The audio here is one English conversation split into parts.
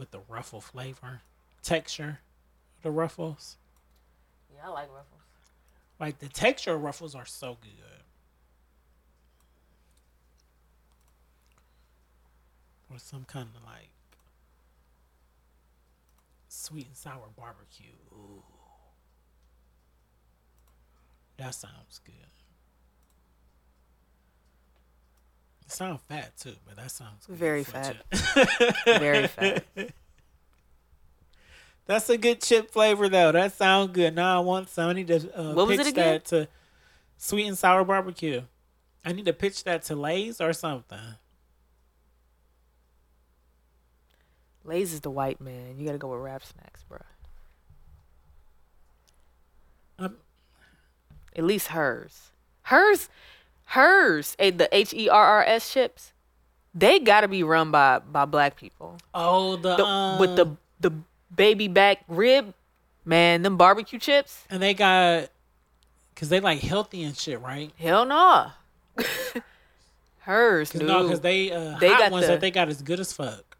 with the ruffle flavor, texture, of the ruffles. Yeah, I like ruffles. Like the texture of ruffles are so good. Or some kind of like sweet and sour barbecue. Ooh. That sounds good. It sounds fat too, but that sounds good Very fat. Very fat. That's a good chip flavor though. That sounds good. Now I want some. I need to uh, What pitch that to sweet and sour barbecue. I need to pitch that to Lay's or something. Lay's is the white man. You gotta go with Rap Snacks, bro. Um, At least Herr's. Herr's, Herr's. eh, The H E R R S chips. They gotta be run by by black people. oh, the, The, um, with the the baby back rib, man. Them barbecue chips. and they got because they like healthy and shit, right? Hell no. Herr's, Cause dude. no, because they uh, They got ones the- that they got as good as fuck.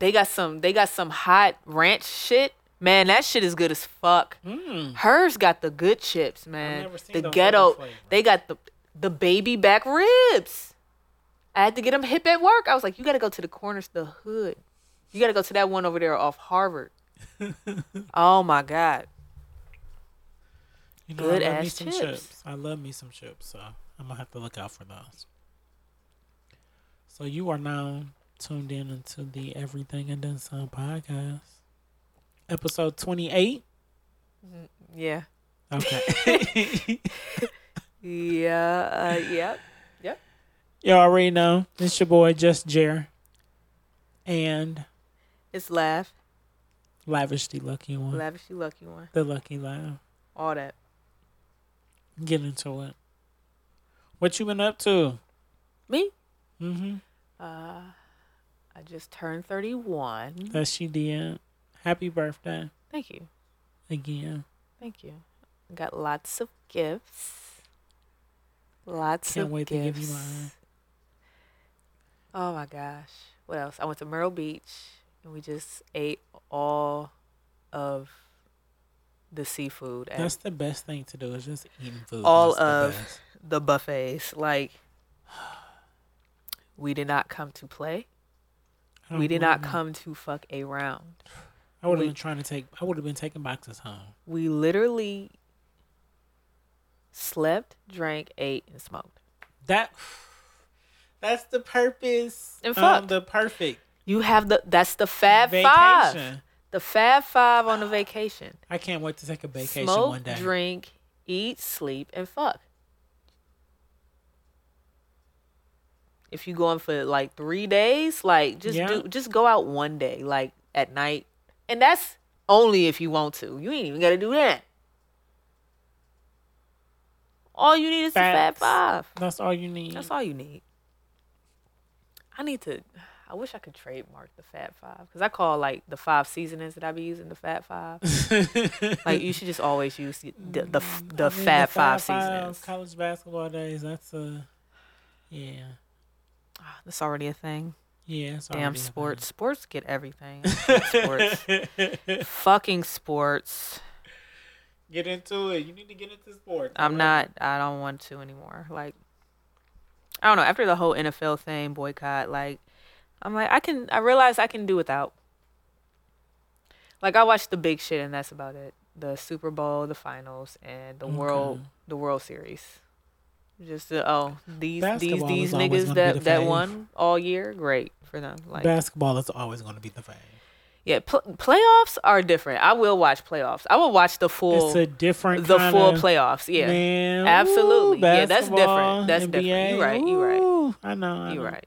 They got some. They got some hot ranch shit. Man, that shit is good as fuck. Mm. Herr's got the good chips, man. never seen The ghetto. They got the the baby back ribs. I had to get them hip at work. I was like, you got to go to the corners, the hood. You got to go to that one over there off Harvard. oh my god. You know, Good I love me ass some chips. chips. I love me some chips, so I'm gonna have to look out for those. So you are now tuned in into the Everything and Then Some podcast, episode 28. Mm, yeah. Okay, Yeah. Uh, yep. you already know it's your boy Just Jer, and It's laugh. Lavish the Lucky One, Lavish, you lucky one. the Lucky Laugh. All that. Get into it. What you been up to? Me? Mm-hmm. Uh, I just turned 31. That she did. Happy birthday Thank you. again. Thank you. Got lots of gifts. Lots Can't of wait gifts. to give you mine. Oh my gosh. What else? I went to Myrtle Beach and we just ate all of the seafood at That's the best thing to do is just eating food. all That's of best. the buffets. Like, we did not come to play. We did not come to fuck around. I would have been trying to take. I would have been taking boxes home. We literally slept, drank, ate, and smoked. That. That's the purpose. And um, fuck. the perfect You have the that's the Fab Five. The Fab Five on the vacation. I can't wait to take a vacation Smoke, one day. drink, eat, sleep, and fuck. If you going for like three days, like just Yeah. do just go out one day, like at night. And that's only if you want to. You ain't even gotta do that. All you need is the Fab Five. That's all you need. That's all you need. I need to. I wish I could trademark the Fat Five because I call like the five seasonings that I be using the Fat Five. like you should just always use the the the, the I mean, Fat Fab Five seasonings. college basketball days. That's a. Yeah. Ah, That's already a thing. Yeah. It's Damn already a sports. Sports get everything. I hate sports. Fucking sports. Get into it. You need to get into sports. I'm not. I don't want to anymore. Like, I don't know. After the whole NFL thing, boycott, like, I'm like, I can. I realize I can do without. Like, I watch the big shit, and that's about it. The Super Bowl, the finals, and the world, the World Series. Just the, oh these these Basketball these always niggas that that fave. won all year, great for them. Like, Basketball is always going to be the fave. Yeah, pl- playoffs are different. I will watch playoffs. I will watch the full It's a different the full playoffs. Yeah. Man, Absolutely. Ooh, Yeah, that's different. That's different. NBA, You right, you right. I know. I You're know. right.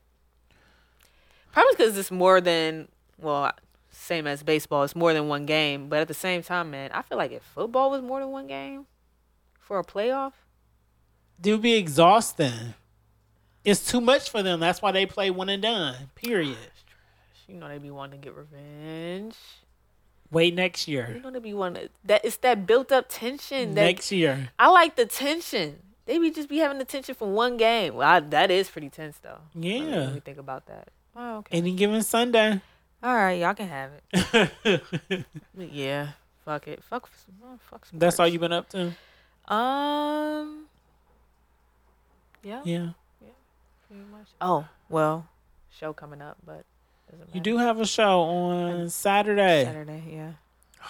Probably because it's more than well, same as baseball. It's more than one game, but at the same time, man, I feel like if football was more than one game for a playoff, It'd be exhausting. It's too much for them. That's why they play one and done. Period. You know they be wanting to get revenge. Wait next year. You know they be wanting that. It's that built up tension. That Next year. I like the tension. They be just be having the tension from one game. Well, I, that is pretty tense though. Yeah. Let me think about that. Oh, okay. Any given Sunday. All right, y'all can have it. yeah, fuck it. Fuck. oh, fuck some That's all you've been up to? Um. Yeah. Yeah. Yeah. Pretty much. Oh well, show coming up, but You do have a show on Saturday. Saturday. Yeah.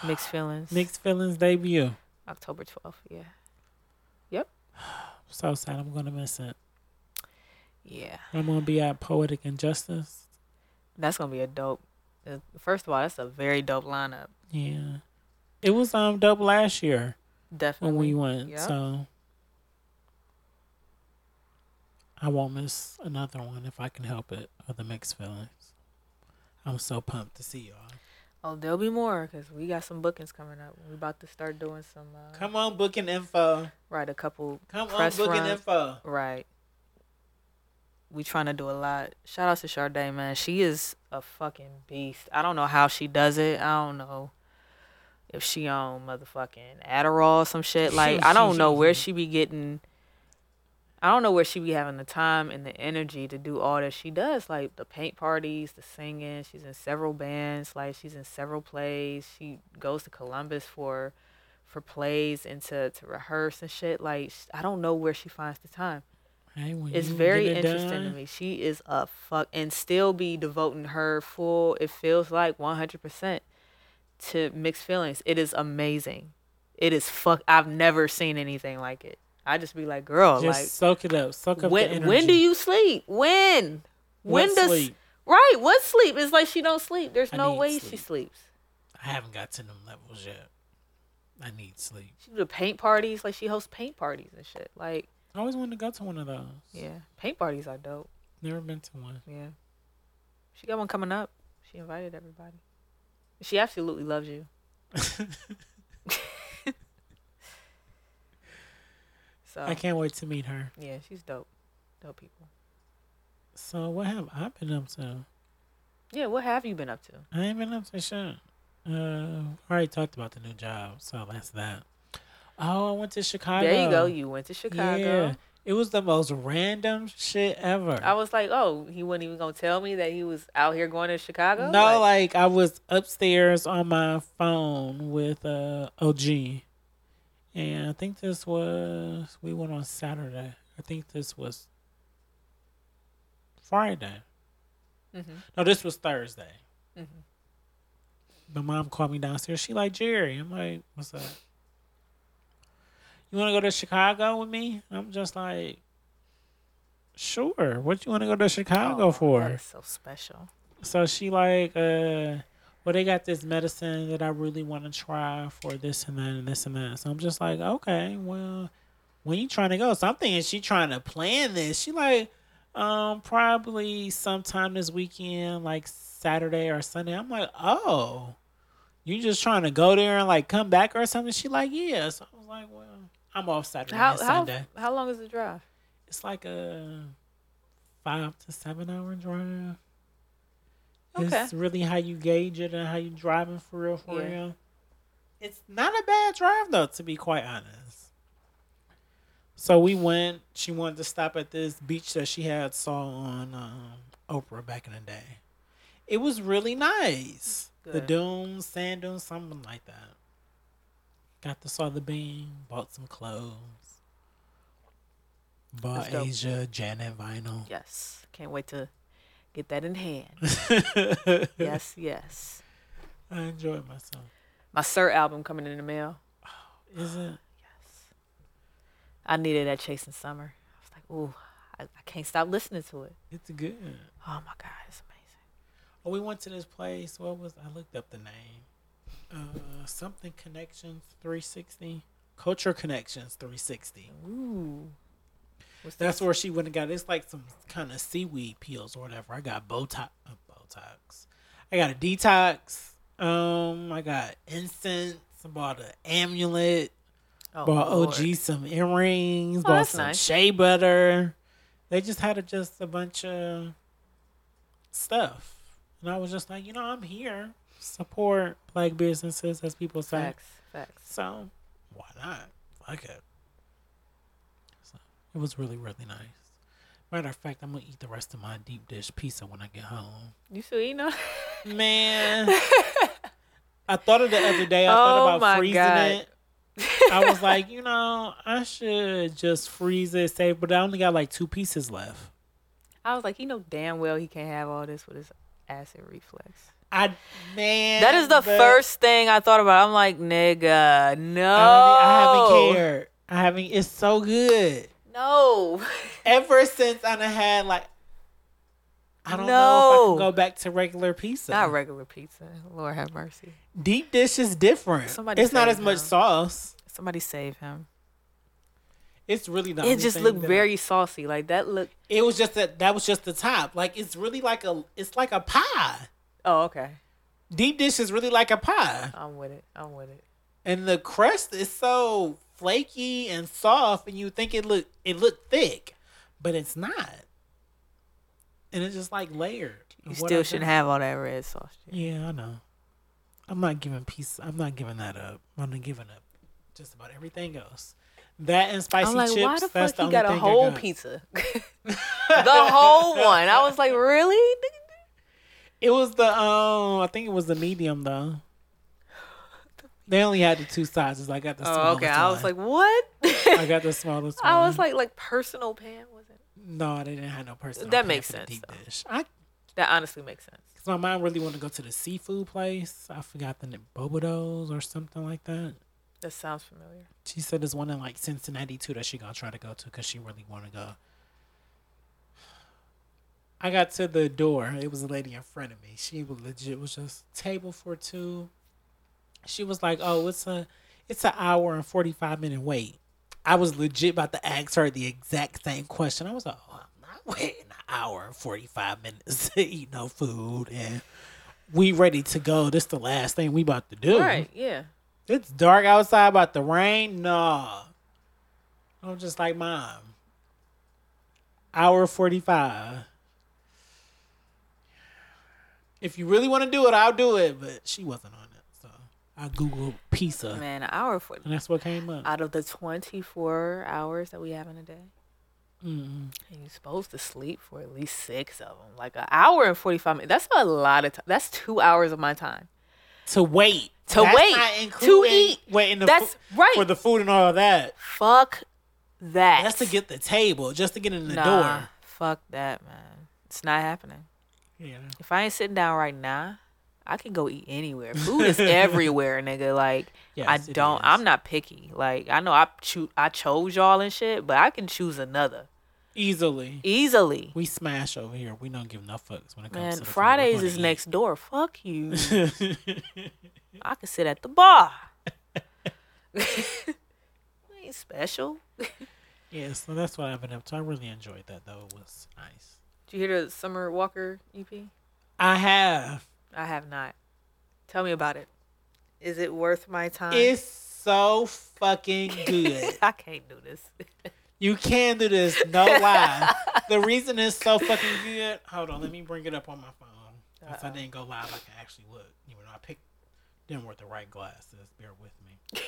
Mixed feelings. Mixed Feelings debut. October twelfth. Yeah. Yep. So sad I'm gonna miss it. Yeah. I'm gonna be at Poetic Injustice. That's gonna be a dope. uh, First of all, that's a very dope lineup. Yeah. It was um dope last year Definitely. when we went. Yep. So I won't miss another one if I can help it for the mixed feelings. I'm so pumped to see y'all. Oh, there'll be more because we got some bookings coming up. We're about to start doing some. Uh, Come on, booking info. Right, a couple. Come on, booking run. info. Right. We trying to do a lot. Shout out to Sade, man. She is a fucking beast. I don't know how she does it. I don't know if she on motherfucking Adderall or some shit. Like I don't know where she be getting. I don't know where she be having the time and the energy to do all that she does. Like the paint parties, the singing. She's in several bands. Like she's in several plays. She goes to Columbus for for plays and to, to rehearse and shit. Like I don't know where she finds the time. Hey, It's very it interesting to me. She is a fuck and still be devoting her full. It feels like one hundred percent to mixed feelings. It is amazing. It is fuck. I've never seen anything like it. I just be like, girl, Just like soak it up. Soak up the when energy. when do you sleep? When? When What does sleep? right? What sleep? It's like she don't sleep. There's I no way she sleeps. I haven't got to them levels yet. I need sleep. She do the paint parties. Like she hosts paint parties and shit. Like I always wanted to go to one of those. yeah, paint parties are dope. Never been to one. Yeah. She got one coming up. She invited everybody. She absolutely loves you. so I can't wait to meet her. yeah, she's dope. Dope people. So what have I been up to? Yeah, what have you been up to? I ain't been up to shit. Uh, I already talked about the new job, so that's that. Oh, I went to Chicago. There you go. You went to Chicago. Yeah, it was the most random shit ever. I was like, oh, he wasn't even gonna tell me that he was out here going to Chicago. no, like I was upstairs on my phone with uh OG, and I think this was we went on Saturday. I think this was Friday. Mhm. No, this was Thursday. Mhm. My mom called me downstairs. She like Jerry. I'm like, what's up? You want to go to Chicago with me? I'm just like, sure. What you want to go to Chicago Oh, for? So special. So she like, uh, well, they got this medicine that I really want to try for this and that and this and that. So I'm just like, okay, well, when you trying to go? So I'm thinking she trying to plan this. She like, um, probably sometime this weekend, like Saturday or Sunday. I'm like, oh, you just trying to go there and like come back or something? She like, yeah. So I was like, well, I'm off Saturday How and how Sunday. how long is the drive? It's like a five to seven hour drive. Okay. It's really how you gauge it and how you driving for real, for Yeah. real. It's not a bad drive though, to be quite honest. So we went. She wanted to stop at this beach that she had saw on um, Oprah back in the day. It was really nice. The dunes, sand dunes, something like that. Got to saw the beam. Bought some clothes. Bought Asia Janet vinyl. Yes. Can't wait to get that in hand. yes, yes. I enjoyed myself. My Sir album coming in the mail. Oh, Is it? Yes. I needed that Chasing Summer. I was like, ooh, I, I can't stop listening to it. It's good. Oh my God, it's amazing. Oh, we went to this place. What was I looked up the name? Uh, something Connections 360. Culture Connections 360. Ooh. That's where she went and got. It's like some kind of seaweed peels or whatever. I got Botox. Uh, Botox. I got a detox. Um, I got incense. I bought an amulet. oh, bought Lord. OG some earrings. Oh, bought some nice. shea butter. They just had a, just a bunch of stuff, and I was just like, you know, I'm here support black businesses, as people say. Facts, facts. So why not? Fuck it. It was really really nice. Matter of fact, I'm gonna eat the rest of my deep dish pizza when I get home. You still eating on? Man, I thought of the other day. I Oh thought about freezing God. it. I was like, you know, I should just freeze it, save, but I only got like two pieces left. I was like, he know damn well he can't have all this with his acid reflux. I man, That is the first thing I thought about. I'm like, nigga, no. I, haven't, I haven't cared. I haven't. It's so good. No. Ever since I had like, I don't know if I can go back to regular pizza. Not regular pizza. Lord have mercy. Deep dish is different. Somebody it's not as much sauce. Somebody save him. It's really not. it just looked that I- very saucy. Like that look. It was just that that was just the top. Like it's really like a it's like a pie. Oh, okay. Deep dish is really like a pie, I'm with it. I'm with it. and the crust is so flaky and soft, and you think it look it looked thick, but it's not. And it's just like layered. You still shouldn't have all that red sauce. Shit. Yeah, I know. I'm not giving peace. I'm not giving that up. I'm not giving up just about everything else. That and spicy I'm like, chips. why the that's fuck the he got a whole pizza? the whole one. I was like, really? It was the um. I think it was the medium though. They only had the two sizes. I got the smallest Oh, okay. I was like, what? I got the smallest one. I was like, like personal pan was it? no, they didn't have no personal. That makes sense, Deep though. dish. I, That honestly makes sense. cause my mom really wanted to go to the seafood place. I forgot the name, Bobodos or something like that. That sounds familiar. She said there's one in like Cincinnati too that she gonna try to go to because she really want to go. I got to the door. It was a lady in front of me. She was legit was just table for two. She was like, "Oh, it's a, it's an hour and forty five minute wait." I was legit about to ask her the exact same question. I was like, "Oh, I'm not waiting an hour and forty five minutes to eat no food, and we ready to go. This the last thing we about to do." Right. Yeah. It's dark outside about the rain. No. I'm just like mom. Hour 45. If you really want to do it, I'll do it. But she wasn't on I Googled pizza. Man, an hour for And that's what came up. out of the 24 hours that we have in a day. Mm. And you're supposed to sleep for at least six of them. Like an hour and 45 minutes. That's a lot of time. That's two hours of my time. To wait. To That's wait. To eat. Waiting the That's fu- right. for the food and all of that. Fuck that. That's to get the table, just to get in the nah, door. Fuck that, man. It's not happening. Yeah. If I ain't sitting down right now, I can go eat anywhere. Food is everywhere, nigga. Like I Yes, it don't. is. I'm not picky. Like I know I cho- I chose y'all and shit, but I can choose another Easily. easily. We smash over here. We don't give no fucks when it comes Man, to the food. Fridays gonna is eat. next door. Fuck you. I can sit at the bar. ain't special. Yeah, so that's what I've been up to. I really enjoyed that though. It was nice. Did you hear the Summer Walker EP? I have. I have not. Tell me about it. Is it worth my time? It's so fucking good. I can't do this. you can do this, no lie. The reason it's so fucking good. Hold on, let me bring it up on my phone. If I didn't go live, I can actually look. You know, I picked didn't with the right glasses. Bear with me.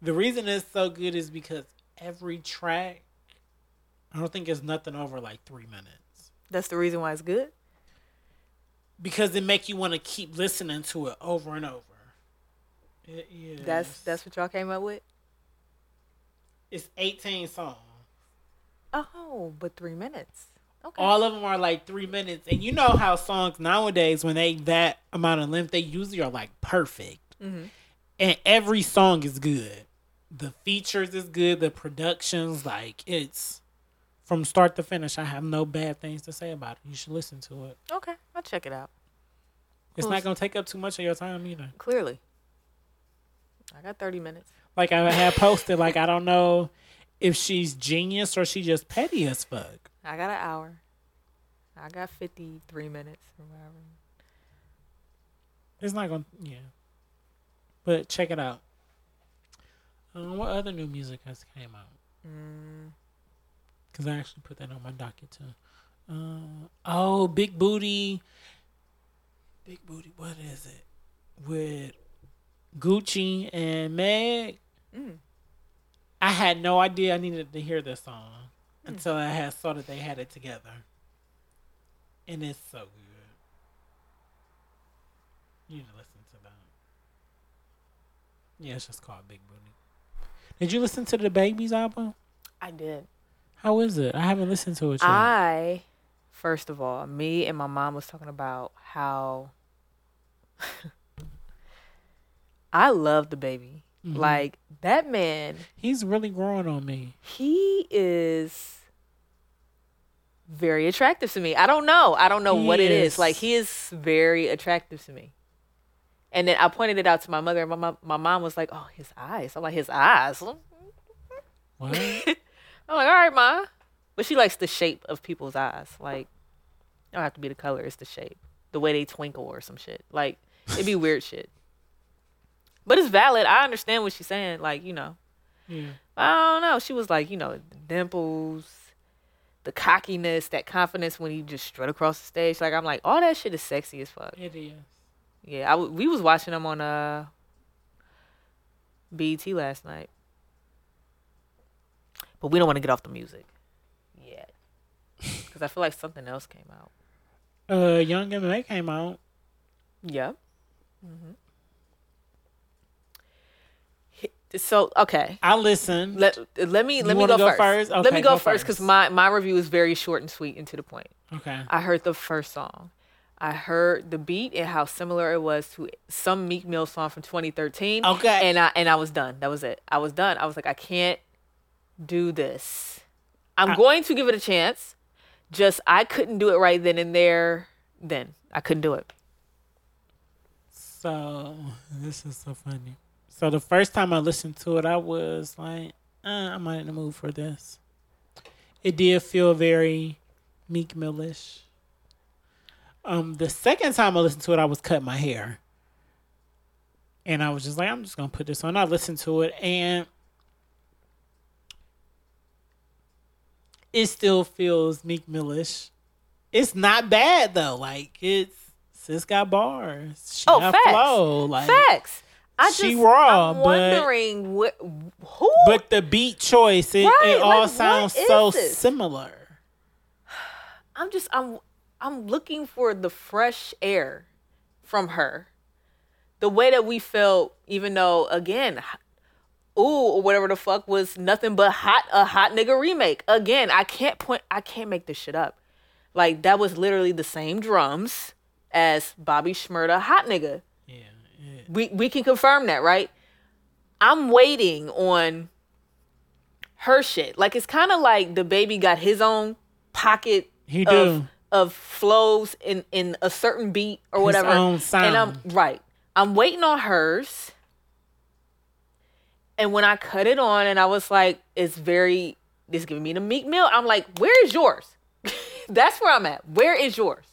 the reason it's so good is because every track, I don't think it's nothing over like three minutes. That's the reason why it's good. Because it make you want to keep listening to it over and over. It is. That's that's what y'all came up with. it's 18 songs. Oh, but three minutes. Okay. All of them are like three minutes, and you know how songs nowadays, when they that amount of length, they usually are like perfect, Mhm. and every song is good. The features is good. The productions, like it's from start to finish. I have no bad things to say about it. You should listen to it. Okay, I'll check it out. It's Cool. not gonna take up too much of your time either. Clearly, I got thirty minutes. Like I had posted, like I don't know if she's genius or she just petty as fuck. I got an hour. I got fifty-three minutes or whatever. It's not gonna, yeah. But check it out. Um, what other new music has came out? Mm, Because I actually put that on my docket too. Uh, oh, Big Booty. Big Booty. What is it? With Gucci and Meg. mm. I had no idea I needed to hear this song until I had saw that they had it together. And it's so good. You need to listen to that. Yeah, it's just called Big Booty. Did you listen to DaBaby's album? I did. How is it? I haven't listened to it yet. I, first of all, me and my mom was talking about how I love DaBaby. Mhm. Like that man, He's really growing on me. he is very attractive to me. I don't know. I don't know He what it is. is. Like he is very attractive to me. And then I pointed it out to my mother, and my mom, my mom was like, "Oh, his eyes." I'm like, "His eyes." What? I'm like, "All right, ma," but she likes the shape of people's eyes. Like, it don't have to be the color; it's the shape, the way they twinkle or some shit. Like, it'd be weird shit. But it's valid. I understand what she's saying. Like, you know, yeah. I don't know. She was like, you know, the dimples, the cockiness, that confidence when he just strut across the stage. Like, I'm like, all that shit is sexy as fuck. It is. Yeah, I w- we was watching them on uh BET last night, but we don't want to get off the music yet because I feel like something else came out. Uh, Young M.A. came out. Yep. hmm So okay, I listened. let let me You let me go, go first. first? let me go, go first because my my review is very short and sweet and to the point. okay. I heard the first song. I heard the beat and how similar it was to some Meek Mill song from 2013. Okay. And I and I was done. That was it. I was done. I was like, I can't do this. I'm I- going to give it a chance. Just I couldn't do it right then and there. Then I couldn't do it. So this is so funny. So the first time I listened to it, I was like, uh, "I'm not in the mood for this." It did feel very Meek Millish. Um, the second time I listened to it, I was cutting my hair, and I was just like, "I'm just gonna put this on." I listened to it, and it still feels Meek Millish. It's not bad though. Like it's sis got bars. She Oh, got facts. flow. Like Facts. I she just raw, I'm but- wondering what who But the beat choice, it, Right, it all like, sounds so this? similar. I'm just I'm I'm looking for the fresh air from her. The way that we felt, even though again, ooh or whatever the fuck was nothing but hot a hot nigga remake. Again, I can't point I can't make this shit up. Like that was literally the same drums as Bobby Shmurda hot nigga. Yeah. it- We we can confirm that, right? I'm waiting on her shit. Like it's kind of like DaBaby got his own pocket He of, do. of flows in in a certain beat or His whatever. own And I'm right. I'm waiting on hers. And when I cut it on and I was like, it's very it's giving me the Meek Mill. I'm like, where is yours? That's where I'm at. Where is yours?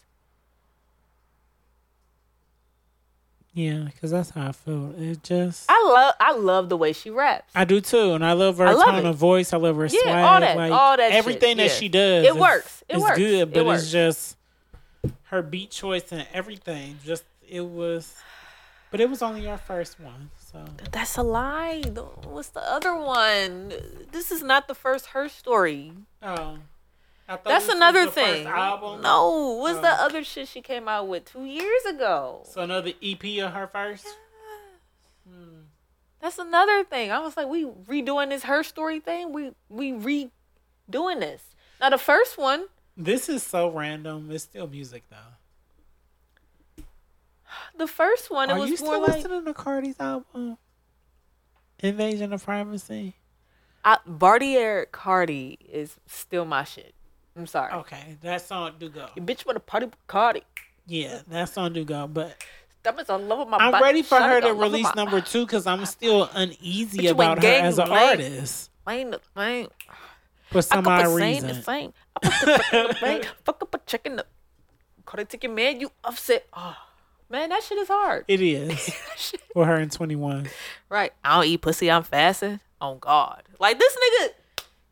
Yeah, because that's how I feel. It just. I love I love the way she raps. I do too, and I love her I love tone it. of voice. I love her Yeah, swag. all that- like, all that shit, everything that yeah. she does. It works. It works. good, It but works. it's just her beat choice and everything. Just it was, but it was only our first one, so That's a lie. What's the other one? This is not the first Herstory. oh, That's another the thing. No, what's the Oh. other shit she came out with two years ago? So another EP of her first. Yeah. Hmm. That's another thing. I was like, we redoing this Herstory thing. We we redoing this. Now the first one, This is so random. It's still music though. The first one, it Are was you more still like listening to Cardi's album? Invasion of Privacy. I, Bartier Cardi is still my shit. I'm sorry. Okay, that song do go. You bitch want to party with Cardi. Yeah, that song do go. But That was on love of my I'm body. ready for Shawty her to gon' love of release my- number two because I'm still uneasy about her as an artist Ain't the thing. for some could odd same the reason. same. I put the fuck in the bank. Fuck up a check in the. Cardi take your man. You upset. Oh, man, that shit is hard. It is for her in 21. Right. I don't eat pussy. I'm fasting. On God. Like this nigga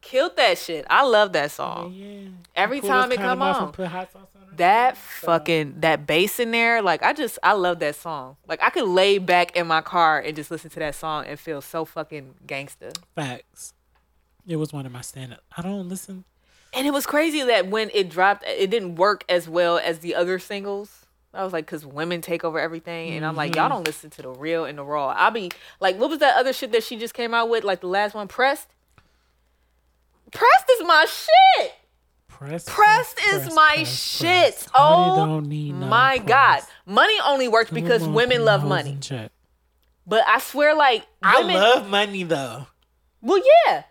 killed that shit. I love that song. Yeah. Every Pull time it come on. put hot sauce on. That fucking that bass in there, like I just I love that song. Like I could lay back in my car and just listen to that song and feel so fucking gangster. Facts. It was one of my stand up. I don't listen. And it was crazy that when it dropped, it didn't work as well as the other singles. I was like, cause women take over everything, and I'm like, y'all mm-hmm. don't listen to the real and the raw. I'll be like, what was that other shit that she just came out with? Like the last one, pressed. Pressed is my shit. Press, Pressed is my shit. Oh don't need no my press. god, money only works Come because on, women love money. But I swear, like I women, love money though. well, yeah,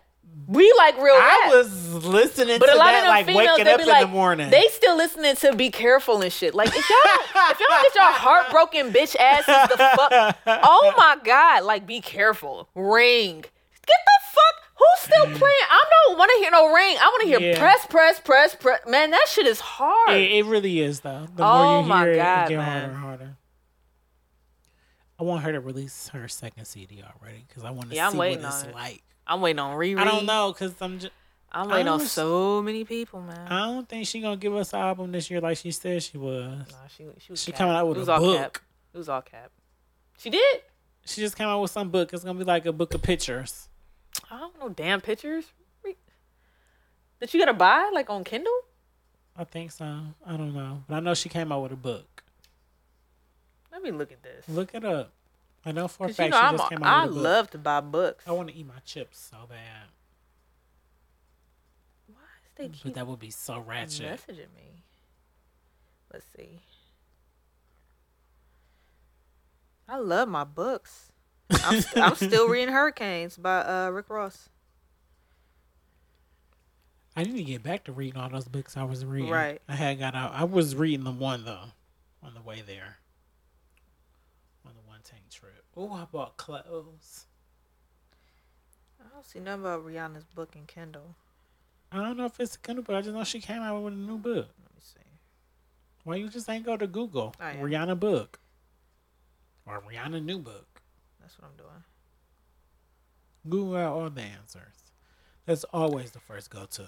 we like real rap. I was listening But to a lot that of them like females, waking they up be in like, the morning. they still listening to "Be Careful" and shit. Like, if y'all, if y'all get your heartbroken bitch asses the fuck, oh my god, like, be careful. Ring, get the fuck. Who's still playing? I don't want to hear no ring. I want to hear Yeah. press, press, press, press. Man, that shit is hard. It, it really is though. The Oh more you my hear God, it, it get harder man. and harder. I want her to release her second CD already because I want to Yeah, see what it's it. like. I'm waiting on Riri. I don't know because I'm just. I'm waiting on so many people, man. I don't think she gonna give us an album this year like she said she was. Nah, she she was She coming out with it was a all book. Cap. It was all cap. She did. She just came out with some book. It's gonna be like a book of pictures. I don't know. Damn pictures. Re- That you gotta buy like on Kindle. I think so. I don't know, but I know she came out with a book. Let me look at this. Look it up. I know for a 'Cause you fact know she I'm just a, came I out with a book. I love to buy books. I want to eat my chips so bad, Why is they but keep that would be so ratchet. messaging me? Let's see. I love my books. I'm, st- I'm still reading Hurricanes by uh, Rick Ross. I need to get back to reading all those books I was reading. Right. I had got out. I was reading the one though, on the way there. On the one tank trip. Oh, I bought clothes. I don't see nothing about Rihanna's book in Kindle. I don't know if it's a Kindle, but I just know she came out with a new book. Let me see. Why you just ain't go to Google. Rihanna book or Rihanna new book? That's what I'm doing. Google out all the answers. That's always the first go to.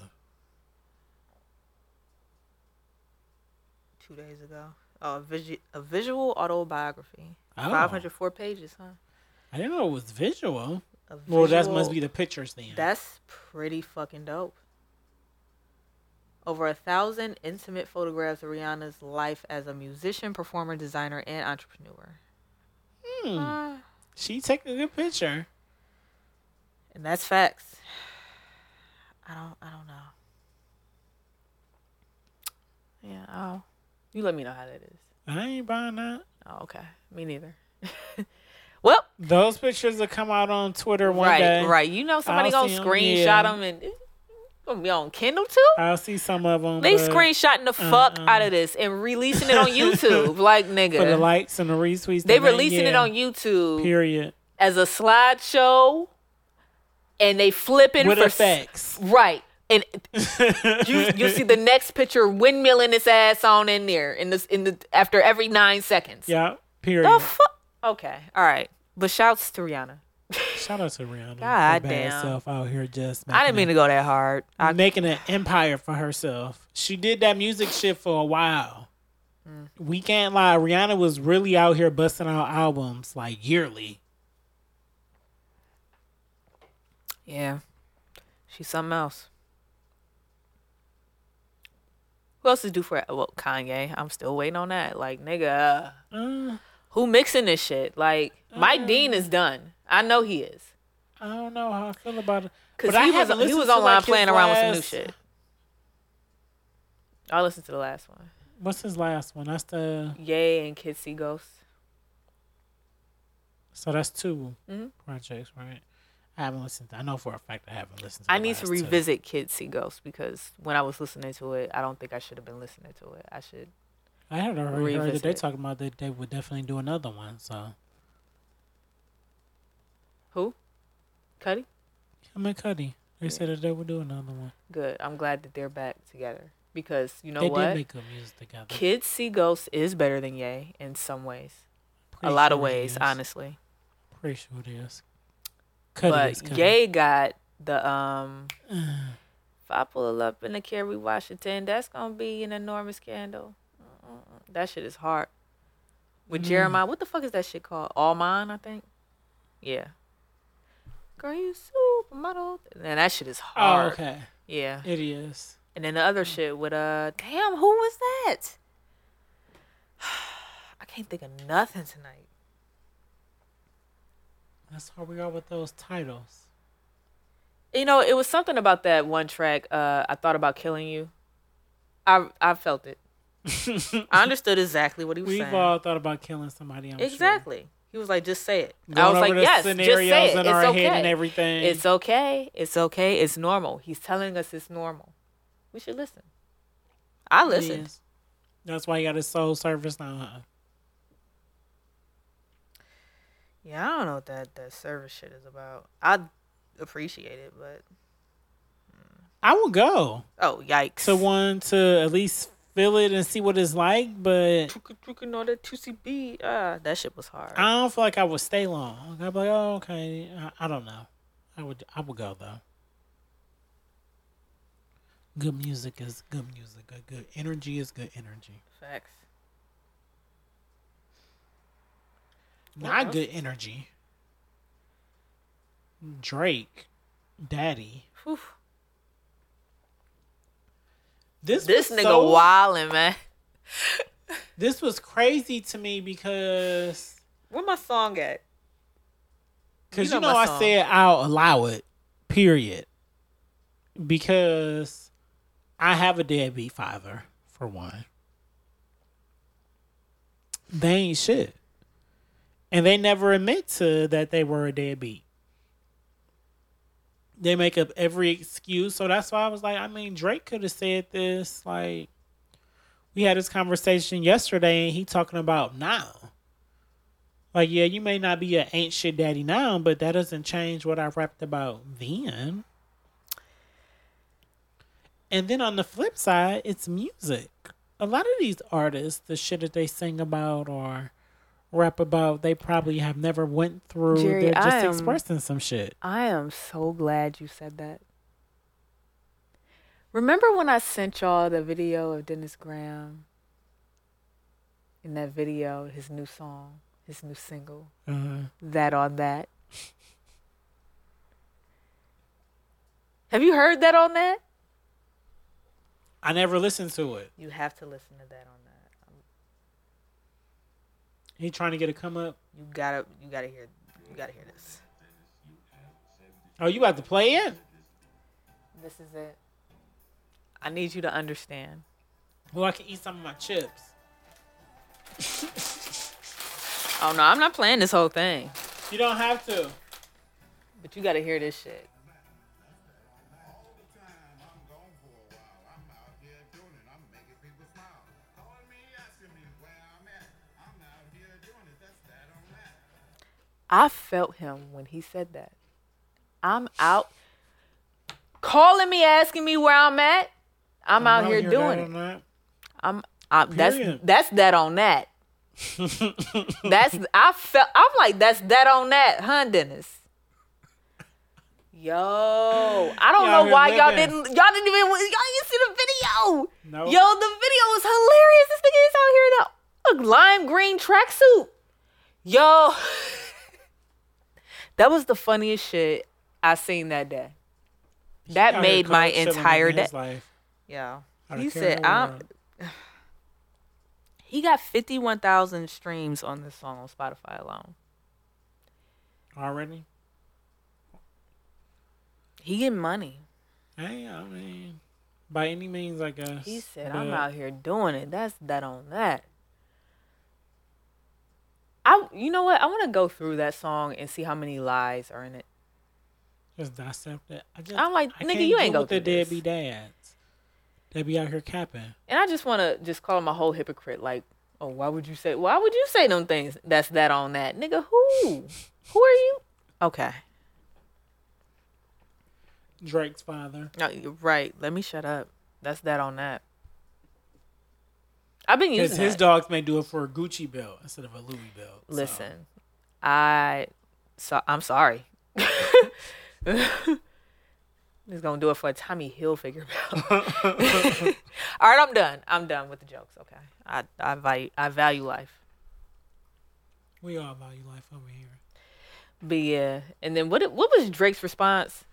Two days ago. Oh, a, visu- a visual autobiography. Oh. 504 pages, huh? I didn't know it was visual. A Well, that must be the pictures then. That's pretty fucking dope. Over a thousand intimate photographs of Rihanna's life as a musician, performer, designer, and entrepreneur. Hmm. Uh, She taking a good picture. and that's facts. I don't. I don't know. Yeah. Oh, you let me know how that is. I ain't buying that. Oh, okay. Me neither. well, Those pictures will come out on Twitter one right, day. right. You know somebody I'll gonna screenshot yeah. them and eh, gonna be on Kindle too. I'll see some of them. They screenshotting the fuck uh-uh. out of this and releasing it on YouTube. like nigga. for the likes and the retweets. they releasing it on YouTube Period. as a slideshow, and they flipping With for effects. right. And you you see the next picture windmilling its ass on in there in this in the after every nine seconds. yeah. Period. The fuck. Okay, all right. But shouts to Rihanna. Shout out to Rihanna. God her damn. self out here just. I didn't mean to go that hard. I, making an empire for herself. She did that music shit for a while. Mm. We can't lie. Rihanna was really out here busting out albums like yearly. yeah, she's something else. Who else is due for well Kanye? I'm still waiting on that. Like nigga, Uh, who mixing this shit? Like Mike Dean is done. I know he is. I don't know how I feel about it. Cause But he was he was online like, playing around with some new shit. I listened to the last one. What's his last one? That's the Ye and Kids See Ghosts. so that's 2 Mhm. projects, right? I haven't listened. To, I know for a fact I haven't listened. to I need to last two. revisit Kids See Ghosts because when I was listening to it, I don't think I should have been listening to it. I should. I had already heard that they talking about that they would definitely do another one. So Who? Cudi? him and Cudi, they Yeah. said that they would do another one. Good. I'm glad that they're back together because you know they what? did make good music together. Kids See Ghosts is better than Ye in some ways. Pretty a lot of sure it ways, honestly. Pretty sure it is. Cudi but. Ye got the um. If I pull up in the Kerry Washington, that's gonna be an enormous scandal. Mm-mm. That shit is hard. With Mm. Jeremih, what the fuck is that shit called? All Mine, I think. Yeah. Girl, you supermodel. And that shit is Oh, hard. okay. Yeah. It is. And then the other shit with uh, damn, who was that? I can't think of nothing tonight. That's how we are with those titles. You know, it was something about that one track. Uh, I thought about killing you. I I felt it. I understood exactly what he was We've saying. all thought about killing somebody. I'm sure. exactly. He was like, just say it. Going I was like, yes, just say it. in It's our okay. head and everything. It's okay. It's okay. It's normal. He's telling us it's normal. We should listen. I listened. That's why he got his soul service now. Huh? Yeah, I don't know what that that service shit is about. I appreciate it, but I will go oh yikes! to one to at least feel it and see what it's like, but tuka no that two B. Ah, that shit was hard. I don't feel like I would stay long. I'd be like, oh, okay. I, I don't know. I would. I would go though. Good music is good music. Good, good energy is good energy. Facts. What Not else? good energy. Drake, Daddy. Whew. This This was nigga so, wildin', man. This was crazy to me because Where my song at? because You you know know, I song. said I'll allow it. Period. Because I have a deadbeat father for one. They ain't shit. And they never admit to that they were a deadbeat. They make up every excuse. So that's why I was like, I mean, Drake could have said this. Like, we had this conversation yesterday, and he talking about now. Like, yeah, you may not be an shit daddy now, but that doesn't change what I rapped about then. And then on the flip side, it's music. A lot of these artists, the shit that they sing about or rap about, they probably have never went through. Jerry, They're just I am- expressing some shit. I am so glad you said that. Remember when I sent y'all the video of Dennis Graham? In that video, his new song, his new single, Uh, That on That. Have you heard that on that? I never listened to it. You have to listen to that on that. He trying to get a come up. You gotta, you gotta hear, you gotta hear this. Oh, you about to play it? This is it. I need you to understand. Well, I can eat some of my chips. Oh no, I'm not playing this whole thing, You don't have to. but you gotta hear this shit. I felt him when he said that. I'm out calling me, asking me where I'm at. I'm, out here doing it. it. I'm, I'm that's that's that on that. that's I felt I'm like that's that on that, huh, Dennis? Yo, I don't Y'all know here why y'all didn't y'all didn't even y'all didn't see the video. Nope. Yo, the video was hilarious. This nigga is out here in a, a lime green tracksuit. Yo, that was the funniest shit I seen that day. That made my entire day. life. Yeah. He said, I'm. He got 51,000 streams on this song on Spotify alone. already. He getting money. Hey, I mean, by any means, I guess. He said, I'm out here doing it. That's that on that. I, you know what? I want to go through that song and see how many lies are in it. Just dissect it. I just, I'm like, I nigga, you ain't go with the through this. deadbeat dads. They be out here capping. And I just want to just call him a whole hypocrite. Like, oh, why would you say? Why would you say them things? That's that on that, nigga. Who? Who are you? Okay. Drake's father. No, you're right. Let me shut up. That's that on that. I've been Because using his that. dogs may do it for a Gucci belt instead of a Louis belt. so. Listen, I so I'm sorry. He's gonna do it for a Tommy Hilfiger belt. All right, I'm done. I'm done with the jokes. Okay, I I value I value life. We all value life over here. But yeah, and then what what was Drake's response?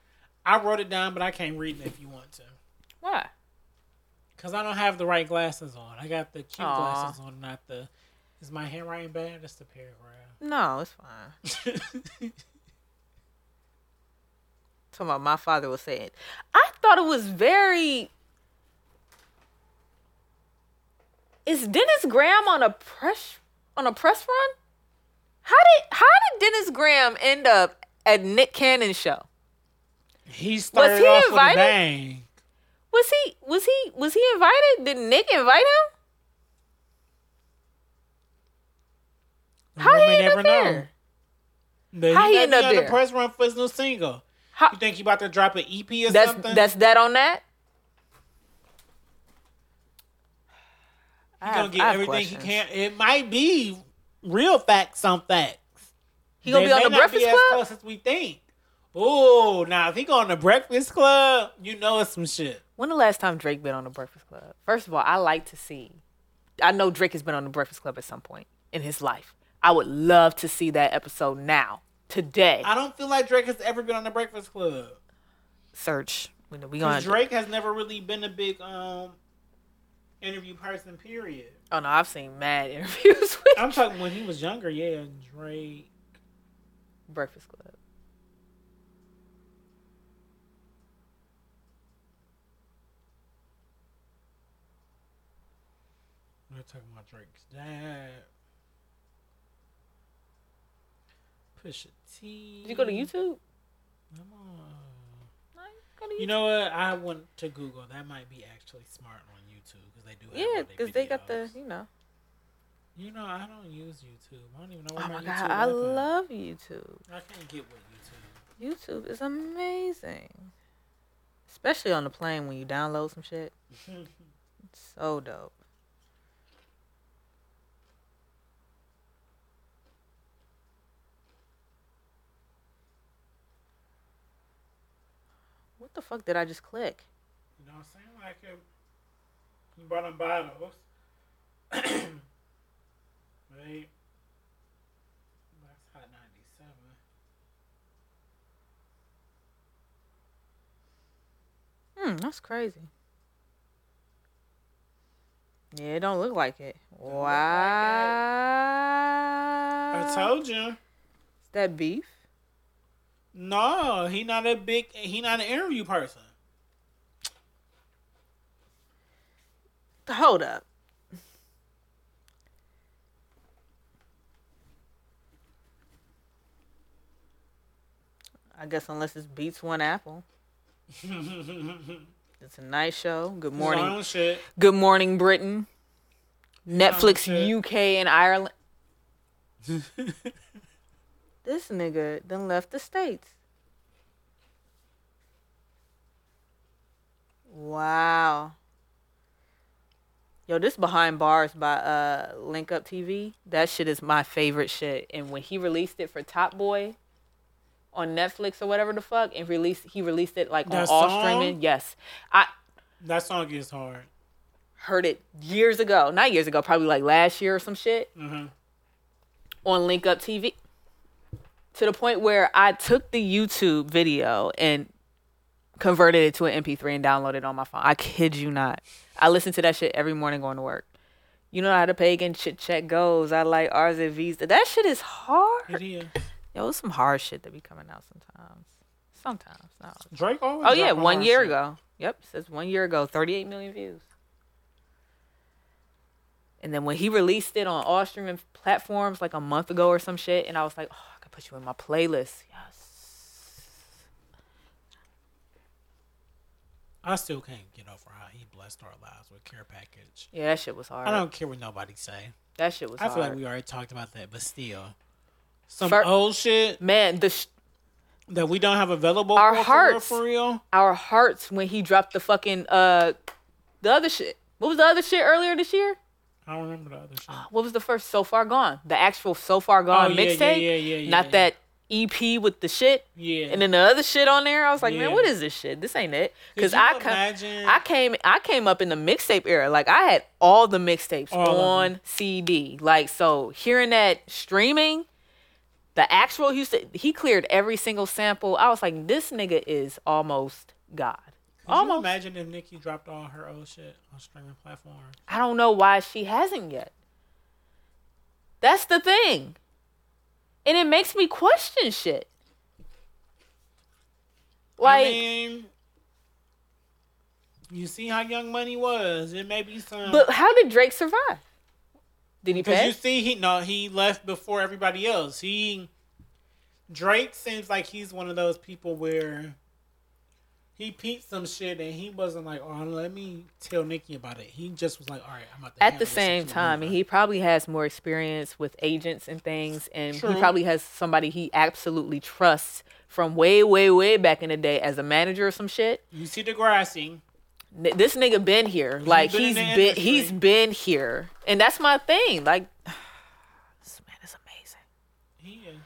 I wrote it down, but I can't read it if you want to. Why? Because I don't have the right glasses on. I got the cute Aw. glasses on, not the Is my handwriting bad? That's the paragraph. No, it's fine. Talking about my father was saying. I thought it was very. Is Dennis Graham on a press on a press run? How did how did Dennis Graham end up at Nick Cannon's show? he started he off with a bang. Was he was he was he invited? Did Nick invite him? How he end never up know. there? But How he, he might end be up on the press run for his new single. How, You think he about to drop an EP or that's something? that's that on that. I He gonna get everything questions. he can. It might be real facts, some facts. He gonna They be on the Breakfast be Club. as close as we think. Oh, now if he go on the Breakfast Club, you know it's some shit. When the last time Drake been on the Breakfast Club? First of all, I like to see. I know Drake has been on the Breakfast Club at some point in his life. I would love to see that episode now, today. I don't feel like Drake has ever been on the Breakfast Club. Search. We we gonna. Drake has never really been a big um interview person. Period. Oh no, I've seen mad interviews with I'm talking when he was younger. Yeah, Drake. Breakfast Club. We're talking about Drake's dad. Pusha T. Did you go to YouTube? Come on. Go to You know what? I went to Google. That might be actually smart on YouTube because they do. Have Yeah, because they got the, you know. You know, I don't use YouTube. I don't even know oh where Oh my, my YouTube. god, I love YouTube. I can't get with YouTube. YouTube is amazing. Especially on the plane when you download some shit. It's so dope. The fuck did I just click? You know what I'm saying? Like, uh, you brought them bottles. right? That's Hot 97. Hmm, that's crazy. Yeah, it don't look like it. Wow. I told you. Is that beef? No, he not a big. He not an interview person. Hold up. I guess unless it's Beats One Apple. It's a nice show. Good morning. Good morning, Britain. Netflix. UK and Ireland. this nigga then left the States. Wow. Yo, this behind bars by uh Link Up TV. That shit is my favorite shit. And when he released it for Top Boy on Netflix or whatever the fuck, and released he released it like on That all streaming. Yes. I That song is hard. heard it years ago. Not years ago, probably like last year or some shit hmm on Link Up TV. To the point where I took the YouTube video and converted it to an MP3 and downloaded it on my phone. I kid you not. I listen to that shit every morning going to work. You know how the pagan chit chat goes. I like R's and V's. That shit is hard. It is. Yo, it's some hard shit that be coming out sometimes. Sometimes. No. Drake always. Oh yeah, one year shit. ago. Yep, says one year ago, 38 million views. And then when he released it on all streaming platforms like a month ago or some shit, and I was like, oh, I put you in my playlist. Yes. I still can't get over how he blessed our lives with care package. Yeah, that shit was hard. I don't care what nobody say. that shit was hard. I hard. feel like we already talked about that, but still, some Fir- old shit Man, the sh- that we don't have available Our for, hearts. For real. our hearts when he dropped the fucking uh the other shit. What was the other shit earlier this year? I don't remember the other shit. What was the first So Far Gone? The actual So Far Gone Oh, yeah, yeah, mixtape? yeah, yeah, yeah, Not yeah. that EP with the shit. Yeah. And then the other shit on there, I was like, Yeah. man, what is this shit? This ain't it. Could Because you I imagine? I came I came up in the mixtape era. Like I had all the mixtapes All of on. CD. Like so, hearing that streaming, the actual used he cleared every single sample. I was like, this nigga is almost God. Could you Almost. imagine if Nicki dropped all her old shit on streaming platforms? I don't know why she hasn't yet. That's the thing. And it makes me question shit. Like I mean, you see how Young Money was. It may be some. but how did Drake survive? Did he Because you see, he no, he left before everybody else. He Drake seems like he's one of those people where he peeped some shit and he wasn't like, "Oh, let me tell Nicki about it." He just was like, "All right, I'm about to." At the same time, later." he probably has more experience with agents and things, and True. he probably has somebody he absolutely trusts from way, way, way back in the day as a manager or some shit. you see Degrassi. N- This nigga been here, like been in he's the been, he's been here, and that's my thing. Like, this man is amazing. He is.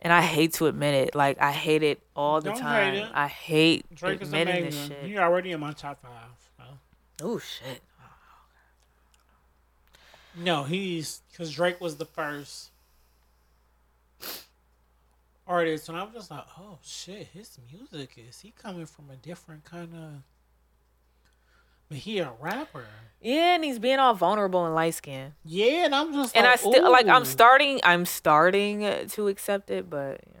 And I hate to admit it. Like I hate it all the Don't hate time. it. I hate Drake is admitting this amazing. shit. He already in my top five. so. Oh shit. No, he's because Drake was the first artist, and I was just like, "Oh shit, his music is he coming from a different kind of." But he a rapper, Yeah, and he's being all vulnerable and light skinned. yeah, and I'm just And I like, still like I'm starting I'm starting to accept it, but you know,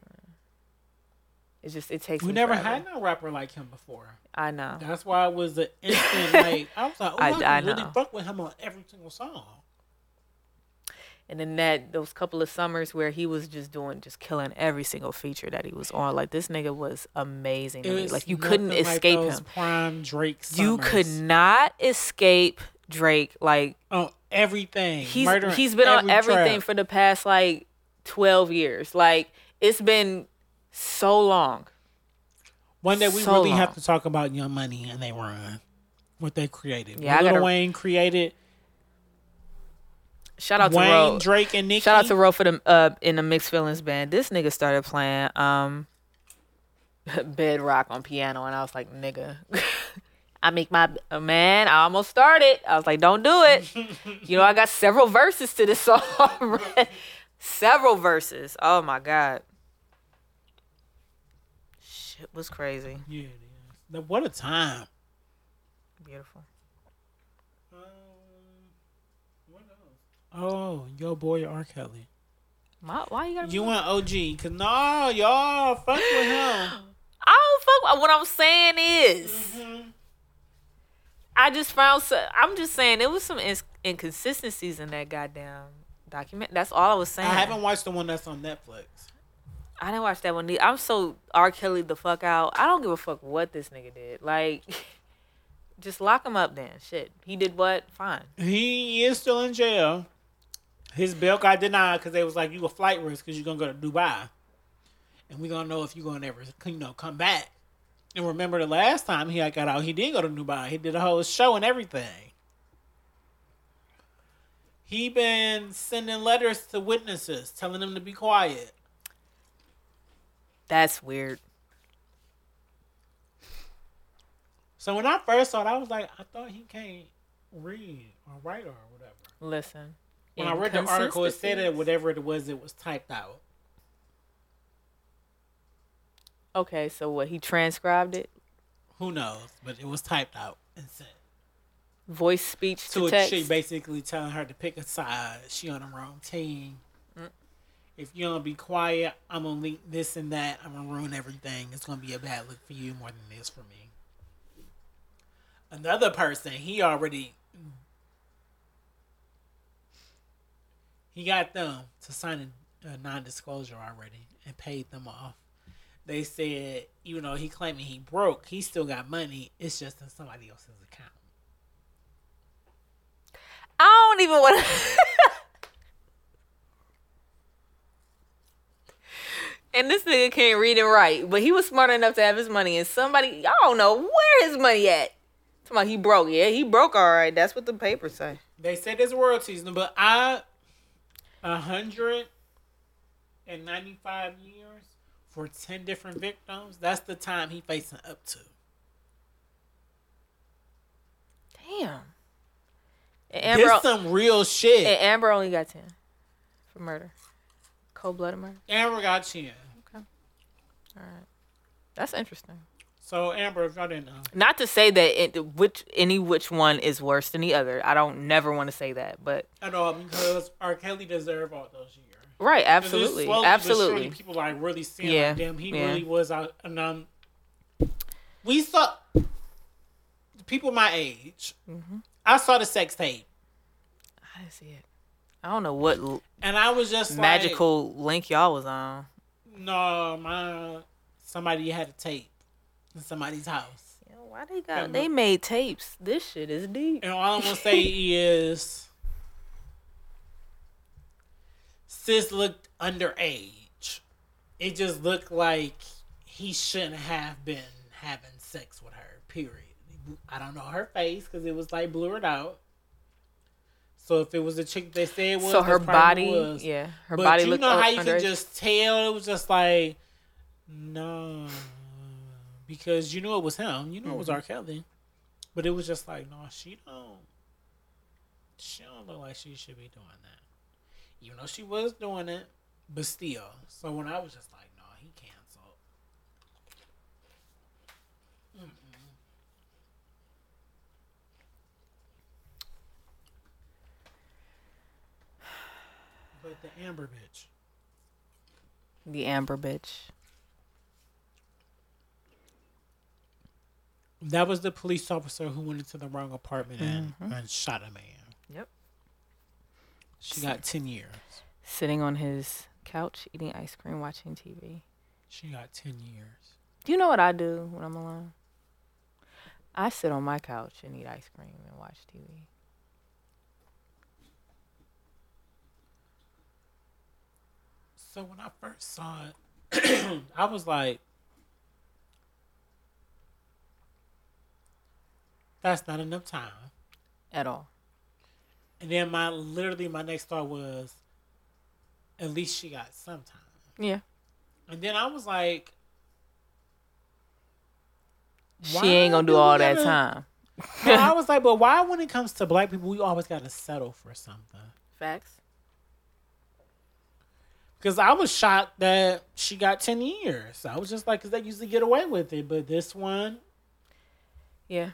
it's just it takes. We never forever. had no rapper like him before. I know. That's why it was an instant like I was like, oh, I- I, I really know. fuck with him on every single song. And then that those couple of summers where he was just doing just killing every single feature that he was on. Like this nigga was amazing to me. was Like you couldn't like escape those him. Prime Drake. You could not escape Drake. Like on everything. he's murdering he's been on everything for the past like 12 years like it's been so long One day we so really have to talk about Young Money and they run what they created. Yeah, Lil gotta- Wayne created. Shout out to Wayne, Ro Drake, and Nicki. shout out to Ro for the uh in the mixed feelings band this nigga started playing um bedrock on piano and i was like nigga I make my uh, man. I almost started. I was like, "Don't do it." you know, I got several verses to this song. several verses. Oh my god, shit was crazy. Yeah, it is. Now, What a time. Beautiful. Um, what else? Oh, yo, boy, R. Kelly. Why, why you gotta? You went OG. Cause no, y'all fuck with him. I don't fuck. What I'm saying is, Mhm. I just found. So, I'm just saying there was some ins- inconsistencies in that goddamn document. That's all I was saying. I haven't watched the one that's on Netflix. I didn't watch that one. either. I'm so R. Kelly the fuck out. I don't give a fuck what this nigga did. Like, just lock him up then. Shit. He did what? Fine. He is still in jail. His bail got denied because they was like, you a flight risk because you're gonna go to Dubai, and we gonna know if you gonna ever, you know, come back. And remember the last time he got out, he did go to Dubai. He did a whole show and everything. He been sending letters to witnesses, telling them to be quiet. That's weird. So when I first saw it, I was like, I thought he can't read or write or whatever. Listen. When I read the article, it said that whatever it was, it was typed out. Okay, so what? He transcribed it? Who knows? But it was typed out and sent. Voice speech to to a text? chick basically telling her to pick a side. She on the wrong team. Mm. If you don't be quiet, I'm gonna leak this and that. I'm gonna ruin everything. It's gonna be a bad look for you more than it is for me. Another person, he already he got them to sign a, non-disclosure already and paid them off. They said, even though he claiming he broke, he still got money. It's just in somebody else's account. I don't even want to. and this nigga can't read and write, but he was smart enough to have his money. And somebody, I don't know where his money at. Come on, he broke. Yeah, he broke. All right, that's what the papers say. They said there's royalties, but I hundred and ninety five years for ten different victims. That's the time he facing up to. Damn. And Amber, This some real shit. and Amber only got ten for murder, cold blooded murder. Amber got ten. Okay. All right, that's interesting. So Amber, if y'all didn't know, Not to say that it, which any which one is worse than the other. I don't never want to say that, but at all because R. Kelly deserved all those years. Right, absolutely, slowly absolutely. People like really seeing Yeah, like, damn, he yeah. really was out. And um, we saw people my age. Mm-hmm. I saw the sex tape, I didn't see it. I don't know what and I was just like, magical link y'all was on. No, my somebody had a tape in somebody's house. Why they got? They made tapes. This shit is deep. And all I'm gonna say is, sis looked underage. It just looked like he shouldn't have been having sex with her. Period. I don't know her face because it was like blurred out. So if it was a chick they said it was, so her body, was. yeah, her but body you looked know how you underage. can just tell it was just like no, because you knew it was him. You knew it was Mm-hmm. R. Kelly, but it was just like no, she don't. She don't look like she should be doing that, even though she was doing it, but still. So when I was just like, no, he canceled. Mm-mm. But the Amber bitch. the Amber bitch. That was the police officer who went into the wrong apartment and, Mm-hmm. and shot a man. Yep. She got 10 years. Sitting on his couch eating ice cream, watching TV. She got 10 years. Do you know what I do when I'm alone? I sit on my couch and eat ice cream and watch TV. So when I first saw it, I was like, that's not enough time. At all. And then my literally my next thought was, at least she got some time. Yeah. And then I was like, she ain't gonna do all that gotta- time. No, I was like, but why when it comes to black people, we always gotta settle for something? Facts. Because I was shocked that she got 10 years. I was just like, because they usually get away with it. But this one, Yeah.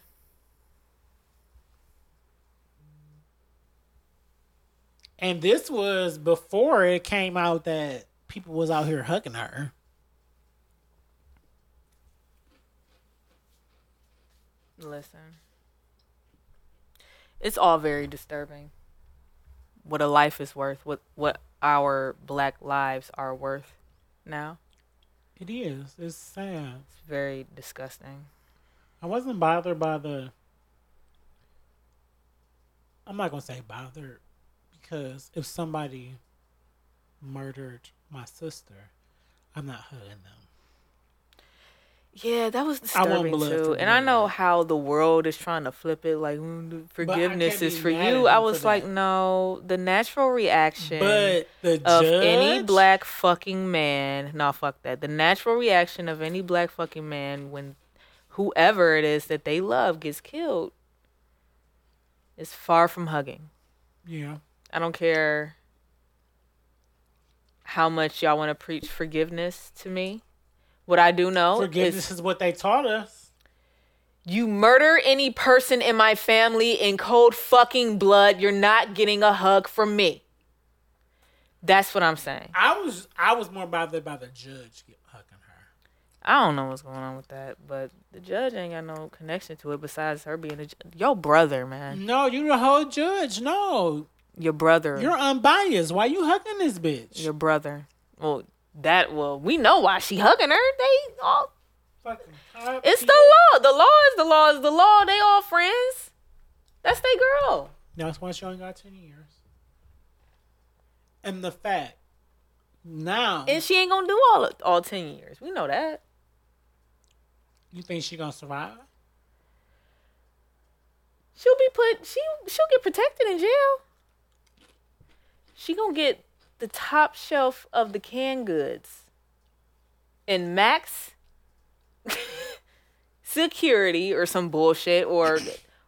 And this was before it came out that people was out here hugging her. Listen. It's all very disturbing. What a life is worth, what what our black lives are worth now. It is. It's sad. It's very disgusting. I wasn't bothered by the. I'm not gonna say bothered, because if somebody murdered my sister, I'm not hugging them. Yeah, that was disturbing too. And I know how the world is trying to flip it like mm, forgiveness is for you. I was like, that. no, the natural reaction But the of judge, any black fucking man, no, fuck that. The natural reaction of any black fucking man when whoever it is that they love gets killed is far from hugging. yeah, I don't care how much y'all want to preach forgiveness to me. What I do know forgiveness is is what they taught us. you murder any person in my family in cold fucking blood, you're not getting a hug from me. That's what I'm saying. I was I was more bothered by the judge hugging her. I don't know what's going on with that, but the judge ain't got no connection to it besides her being a your brother, man. No, you the whole judge. No, Your brother. you're unbiased. Why you hugging this bitch? your brother. Well, that well, we know why she hugging her. They all fucking it's the law. The law is the law is the law. They all friends. That's their girl. That's why she only got ten years. And the fact now And she ain't gonna do all all ten years. We know that. you think she gonna survive? She'll be put. She she'll get protected in jail. She gonna get the top shelf of the canned goods. and max security or some bullshit or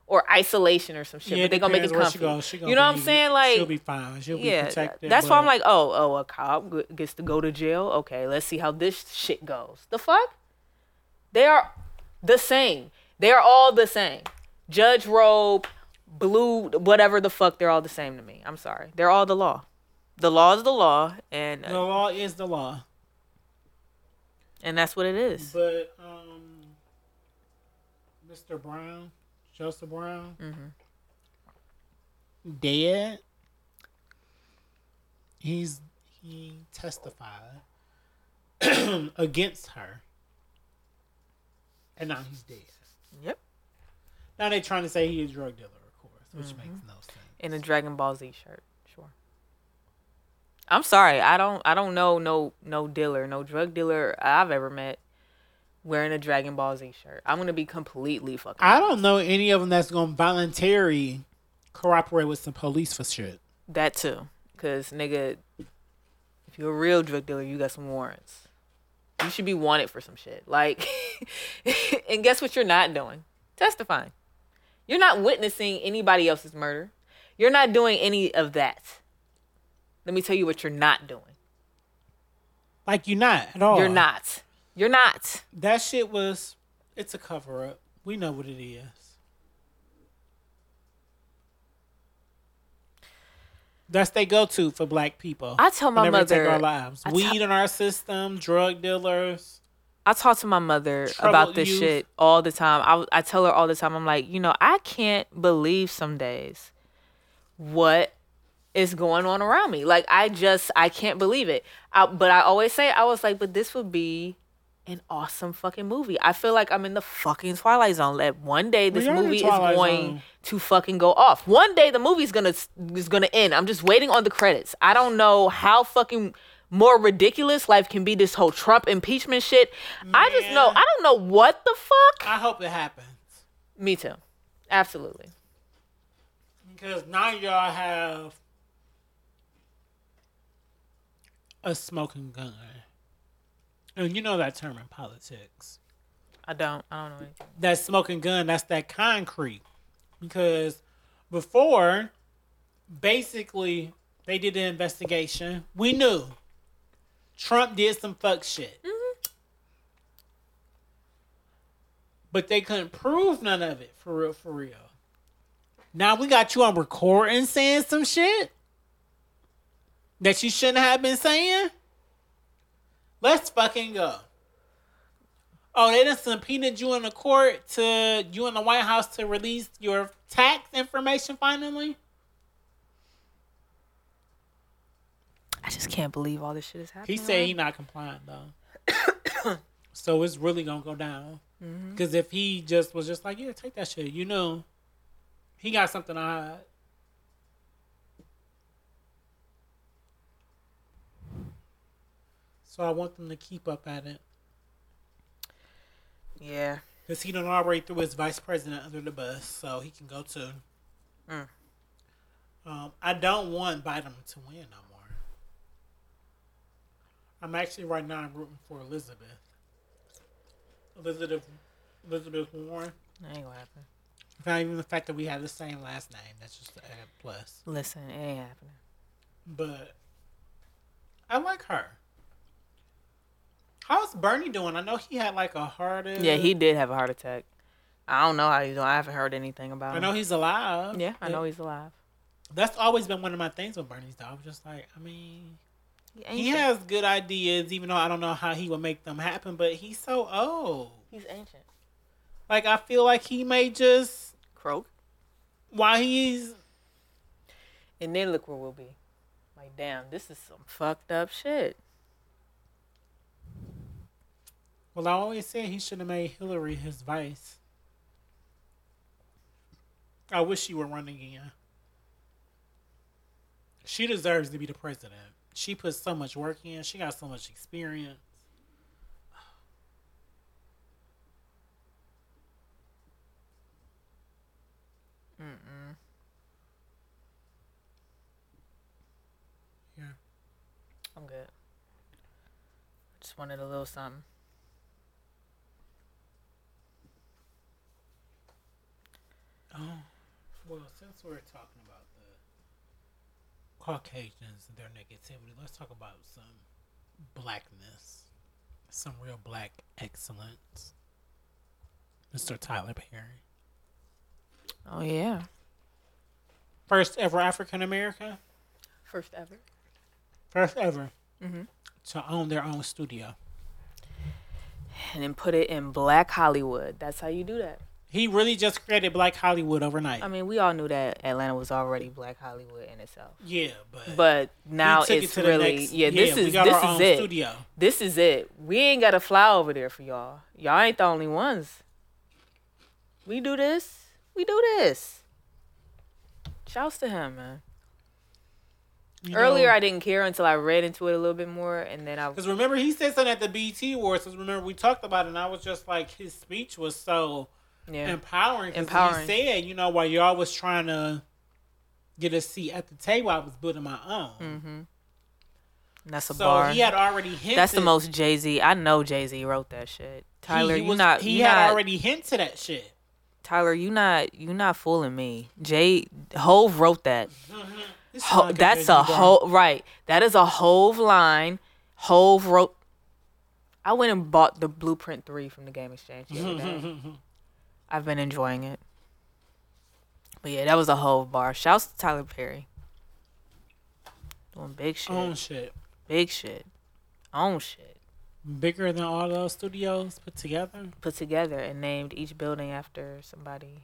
or isolation or some shit. Yeah, but they gonna make it where she comfy. goes. She gonna you know what I'm saying? Like she'll be fine. She'll be yeah, protected. that's why I'm like, oh, oh, a cop gets to go to jail. Okay, let's see how this shit goes. The fuck? They are The same. They're all the same. Judge robe, blue, whatever the fuck, they're all the same to me. I'm sorry. They're all the law. The law is the law, and The law is the law. and that's what it is. But um, Mr. Brown, Joseph Brown, dead. He's he testified against her, and now he's dead. Yep. Now they're trying to say he's a drug dealer, of course, which makes mm-hmm. no sense. In a Dragon Ball Z shirt. Sure. I'm sorry. I don't. I don't know no no dealer, no drug dealer I've ever met wearing a Dragon Ball Z shirt. I'm gonna be completely fucking. I don't know any of them that's gonna voluntarily cooperate with some police for shit. That too. Cause nigga, if you're a real drug dealer, you got some warrants. You should be wanted for some shit. Like, and guess what? You're not doing testifying. You're not witnessing anybody else's murder. You're not doing any of that. Let me tell you what you're not doing. Like you're not at all. You're not. You're not. That shit was. It's a cover up. We know what it is. That's they go to for black people. I tell my they take our lives. I Weed tell- in our system, drug dealers. I talk to my mother about this youth. shit all the time. I, I tell her all the time, I'm like, you know, I can't believe some days what is going on around me. Like, I just, I can't believe it. I, but I always say, I was like, but this would be an awesome fucking movie. I feel like I'm in the fucking Twilight Zone. That one day this We are in the movie is going Zone. to fucking go off. One day the movie's gonna is gonna end. I'm just waiting on the credits. I don't know how fucking more ridiculous life can be. This whole Trump impeachment shit. I just know. I don't know what the fuck. I hope it happens Me too. Absolutely. because now y'all have a smoking gun, and you know that term in politics. I don't. I don't know anything. that smoking gun, that's that concrete. Because before, basically, they did the investigation. We knew Trump did some fuck shit. Mm-hmm. But they couldn't prove none of it for real, for real. Now we got you on recording saying some shit that you shouldn't have been saying. Let's fucking go. Oh, they done subpoenaed you in the court to you in the White House to release your tax information finally. I just can't believe all this shit is happening. He said he not compliant though. so it's really gonna go down. Because if he just was just like, yeah, take that shit, you know, he got something to hide. So I want them to keep up at it. Yeah. Because he done already threw his vice president under the bus, so he can go too. Mm. Um, I don't want Biden to win no. I'm actually right now I'm rooting for Elizabeth. Elizabeth Elizabeth Warren. That ain't gonna happen. Not even the fact that we have the same last name. That's just a plus. Listen, it ain't happening. But I like her. How's Bernie doing? I know he had like a heart. Yeah, he did have a heart attack. I don't know how he's doing. I haven't heard anything about him. I know he's alive. yeah, I know he's alive. That's always been one of my things with Bernie's though. I was just like, I mean, He, he has good ideas, even though I don't know how he would make them happen. But he's so old. He's ancient. Like I feel like he may just Croak. while he's And then look where we'll be. Like, damn, this is some fucked up shit. well. I always said he should have made Hillary his vice. I wish she would run again. She deserves to be the president. She put so much work in. She got so much experience. Mm-mm. Yeah. I'm good. I just wanted a little something. Oh, well, since we're talking about the Caucasians and their negativity, let's talk about some blackness, some real black excellence. Mr. Tyler Perry. Oh yeah, First ever African American. first ever. First ever Mhm. to own their own studio. And then put it in Black Hollywood. That's how you do that. He really just created Black Hollywood overnight. I mean, we all knew that Atlanta was already Black Hollywood in itself. yeah, but But now it's it really next- yeah. This we is this is it. studio. This is it. We ain't got to fly over there for y'all. Y'all ain't the only ones. We do this. We do this. Shouts to him, man. You Earlier, know? I didn't care until I read into it a little bit more, and then I Because remember, he said something at the BT Awards. 'cause remember, we talked about it, and I was just like, his speech was so yeah. empowering. Empowering. He said, you know, while y'all was trying to get a seat at the table, I was building my own. Mm-hmm. That's a so bar. he had already hinted. That's the most Jay Z. I know Jay Z wrote that shit. Tyler, he, he you not. He had not, already hinted at shit. Tyler, you not. You not fooling me. Jay Hove wrote that. This Ho, sound like that's a whole right. That is a Hove line. Hove wrote. I went and bought the Blueprint Three from the Game Exchange the. I've been enjoying it. But yeah, that was a whole bar. Shouts to Tyler Perry. Doing big shit. Own shit. Big shit. Own shit. Bigger than all those studios put together. Put together and named each building after somebody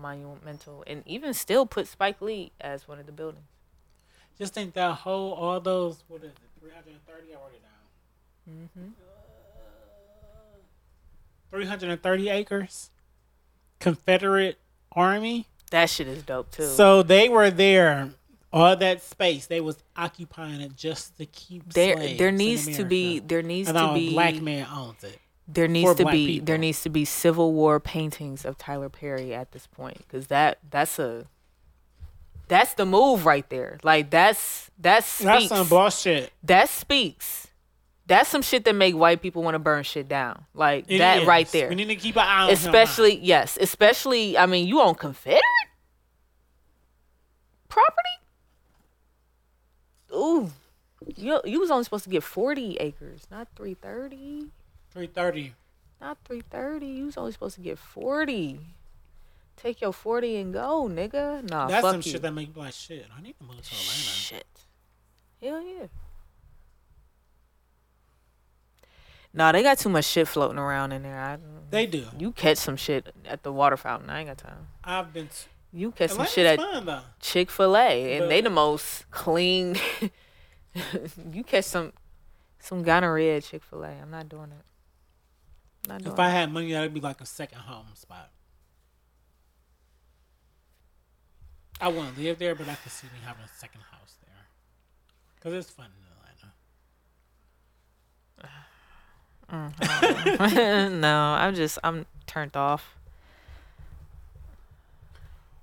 monumental, and even still put Spike Lee as one of the buildings. Just think that whole, all those, what is it, 330? I wrote it down. Mm-hmm. 330 acres. Confederate Army. That shit is dope too. So they were there, all that space. They was occupying it just to keep there, there needs to be, there needs and to be, a black man owns it. there needs to be, people. there needs to be Civil War paintings of Tyler Perry at this point, because that, that's a, that's the move right there. Like that's that That's some bullshit. that speaks. That's some shit that make white people want to burn shit down. Like It that is. right there. We need to keep an eye on especially yes especially i mean you own confederate property ooh you, you was only supposed to get 40 acres not 330 330. not 330 you was only supposed to get 40 take your 40 and go nigga nah That's fuck some you. shit that make like, shit, I need to move to Atlanta. shit hell yeah Nah, they got too much shit floating around in there. I, They do. you catch some shit at the water fountain. I ain't got time. I've been. T- You catch some Atlanta's shit at. Chick Fil A, and they the most clean. you catch some some gonorrhea at Chick Fil A. I'm not doing it. Not doing If I it. had money, that'd be like a second home spot. I wouldn't live there, but I could see me having a second house there. Cause it's fun in Atlanta. no, I'm just I'm turned off.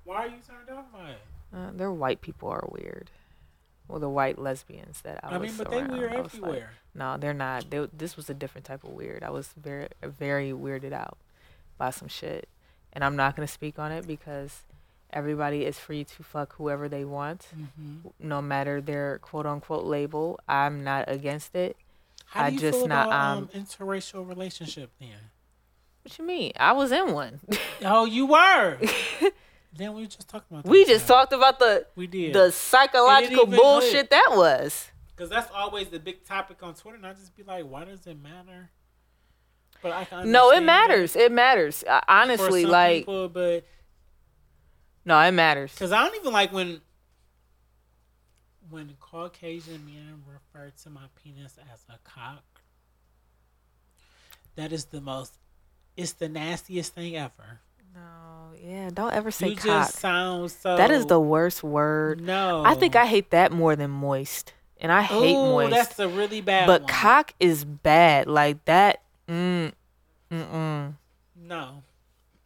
Why are you turned off by it? Uh, their white people are weird. Well, the white lesbians that I, I, was mean, but they around, weird I was like, everywhere. no, they're not. They, this was a different type of weird. I was very, very weirded out by some shit, and I'm not gonna speak on it because everybody is free to fuck whoever they want, hmm no matter their quote unquote label. I'm not against it. How I do you just feel not, about um, um, interracial relationship then? What you mean? I was in one. Oh, you were. then we were just talking about. we just talked about the We did. the psychological bullshit hit. that was. Because that's always the big topic on Twitter, and I just be like, why does it matter? But I can No, it that matters. It matters. Honestly, like people, but no, it matters. because I don't even like when when Caucasian men refer to my penis as a cock. That is the most. It's the nastiest thing ever. No, yeah, don't ever say you cock. just sound so. that is the worst word. no. I think I hate that more than moist, and I hate Ooh, moist. That's a really bad. but one. cock is bad. Like that. Mm, mm, mm, No,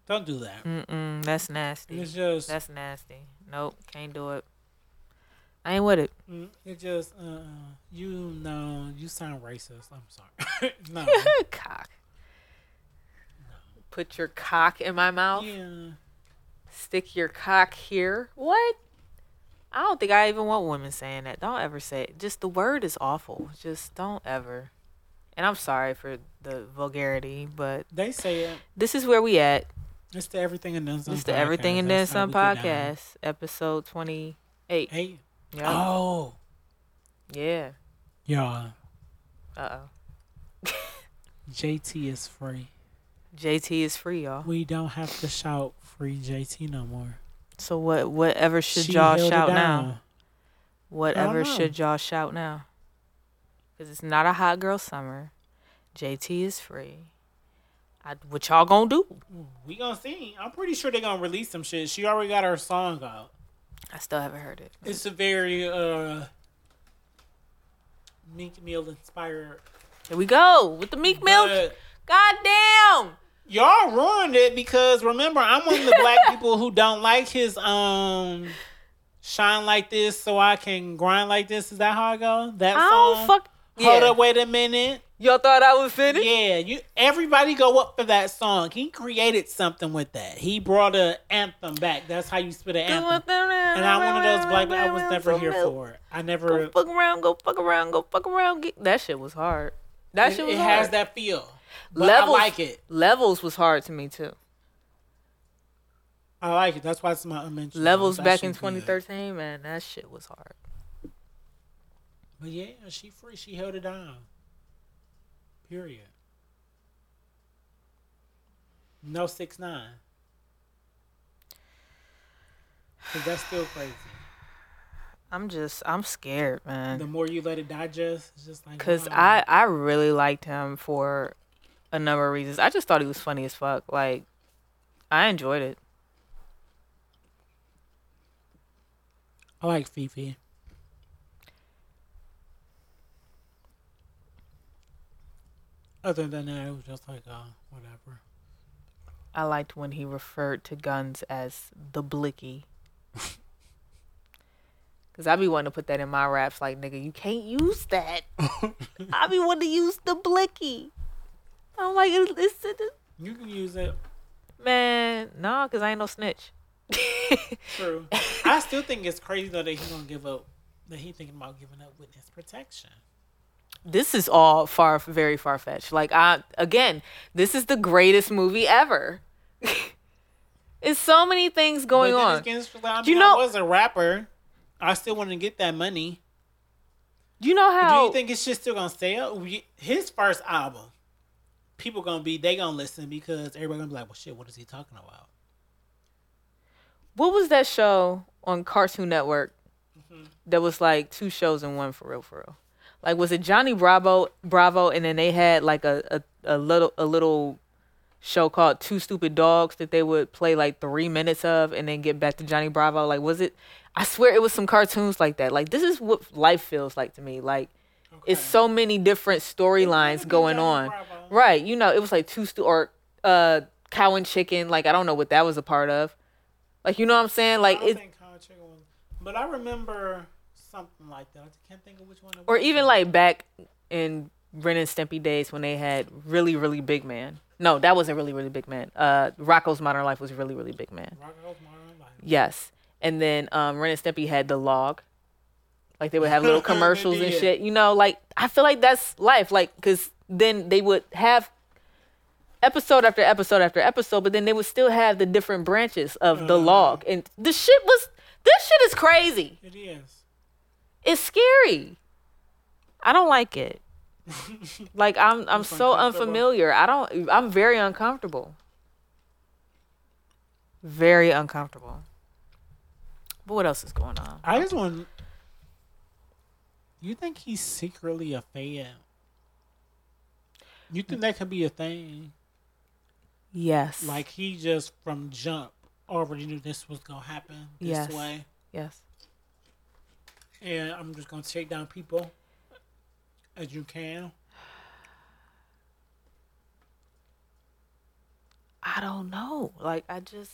don't do that. mm, mm. That's nasty. It's just. That's nasty. Nope, can't do it. I ain't with it. Mm, It just, uh, you know, you sound racist. I'm sorry. no. cock. Put your cock in my mouth. Yeah. Stick your cock here. What? I don't think I even want women saying that. Don't ever say it. Just the word is awful. Just don't ever. And I'm sorry for the vulgarity, but They say it. this is where we at. It's the Everything and Then Some. It's the Everything and Then Some we get down. podcast, episode 28. Hey. Yeah. Oh. Yeah. Y'all. Uh oh. JT is free. JT is free, y'all. We don't have to shout free JT no more. So what? Whatever should She y'all shout now? Whatever should y'all shout now? Because it's not a hot girl summer. JT is free. I, what y'all gonna do? We gonna see. I'm pretty sure they're gonna release some shit. She already got her song out. I still haven't heard it. It's a very uh Meek Mill inspired. Here we go with the Meek Mill. God damn. Y'all ruined it because remember I'm one of the black people who don't like his um shine like this so I can grind like this. Is that how I go? That I song. don't fuck. Hold Yeah. up, wait a minute. Y'all thought I was finished? Yeah, you everybody go up for that song. He created something with that. He brought an anthem back. That's how you spit an anthem. And I'm one of those black I was never here for it. I Go never fuck around, go fuck around, go fuck around. Get, that shit was hard. That it, shit was it hard. has that feel. But Levels- I like it. Levels was hard to me too. I like it. That's why it's my unmentioned. Levels back in shit good. 2013, man, that shit was hard. But yeah, she free. She held it down. Period. No six nine. Cause that's still crazy. I'm just, I'm scared, man. The more you let it digest, it's just like. Cause wow. I, I really liked him for a number of reasons. I just thought he was funny as fuck. Like, I enjoyed it. I like Fifi. Other than that, it was just like, uh, whatever. I liked when he referred to guns as the blicky. Cause I be wanting to put that in my raps, like nigga, you can't use that. I be wanting to use the blicky. I'm like, it's, it's, it's, You can use it. man, nah, cause I ain't no snitch. True. I still think it's crazy though that he gonna give up. That he thinking about giving up witness protection. This is all far, very far fetched. Like I, again, this is the greatest movie ever. it's so many things going on. again, I Do you mean, I know- was a rapper. I still want to get that money. You know how? Do you think it's just still gonna sell? His first album, people gonna be they gonna listen because everybody gonna be like, well, shit, what is he talking about? what was that show on Cartoon Network Mm-hmm. that was like two shows in one for real for real? Like was it Johnny Bravo Bravo and then they had like a, a, a little a little show called Two Stupid Dogs that they would play like three minutes of and then get back to Johnny Bravo. Like was it I swear it was some cartoons like that. Like this is what life feels like to me. Like it's so many different storylines going on. Bravo. Right. You know, it was like two stu or uh cow and chicken. Like I don't know what that was a part of. Like you know what I'm saying? Like it think Cow and Chicken was, but I remember something like that. I can't think of which one. Or was. even like back in Ren and Stimpy days when they had really really big man. No, that wasn't really really big man. Uh Rocko's Modern Life was really really big man. Rocko's Modern Life. Yes. And then um Ren and Stimpy had the log. Like they would have little commercials and shit. You know, like I feel like that's life. Like cuz then they would have episode after episode after episode, but then they would still have the different branches of the Uh-huh. log. And the shit was this shit is crazy. It is. It's scary. I don't like it. Like I'm I'm It's so unfamiliar. I don't I'm very uncomfortable. Very uncomfortable. But what else is going on? I just want. You think he's secretly a fan? You think that could be a thing? Yes. Like he just from jump already knew this was gonna happen this Yes. way, yes. And I'm just gonna take down people as you can. I don't know. Like I just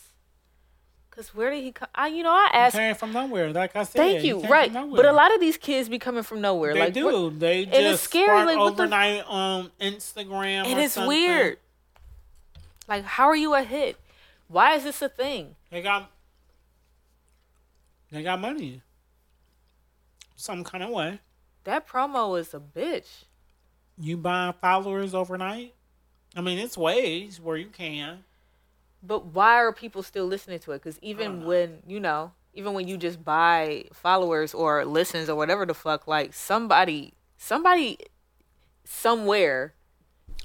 cuz where did he come? I you know I asked Came from nowhere, like I said. Thank he you. Right. But a lot of these kids be coming from nowhere. They like do. what- they it's just scary, spark like, the- overnight on Instagram, and it's something. weird. Like how are you a hit? Why is this a thing? They got they got money. Some kind of way. That promo is a bitch. You buy followers overnight. I mean, it's ways where you can. But why are people still listening to it? Because even when you know, even when you just buy followers or listens or whatever the fuck, like somebody, somebody, somewhere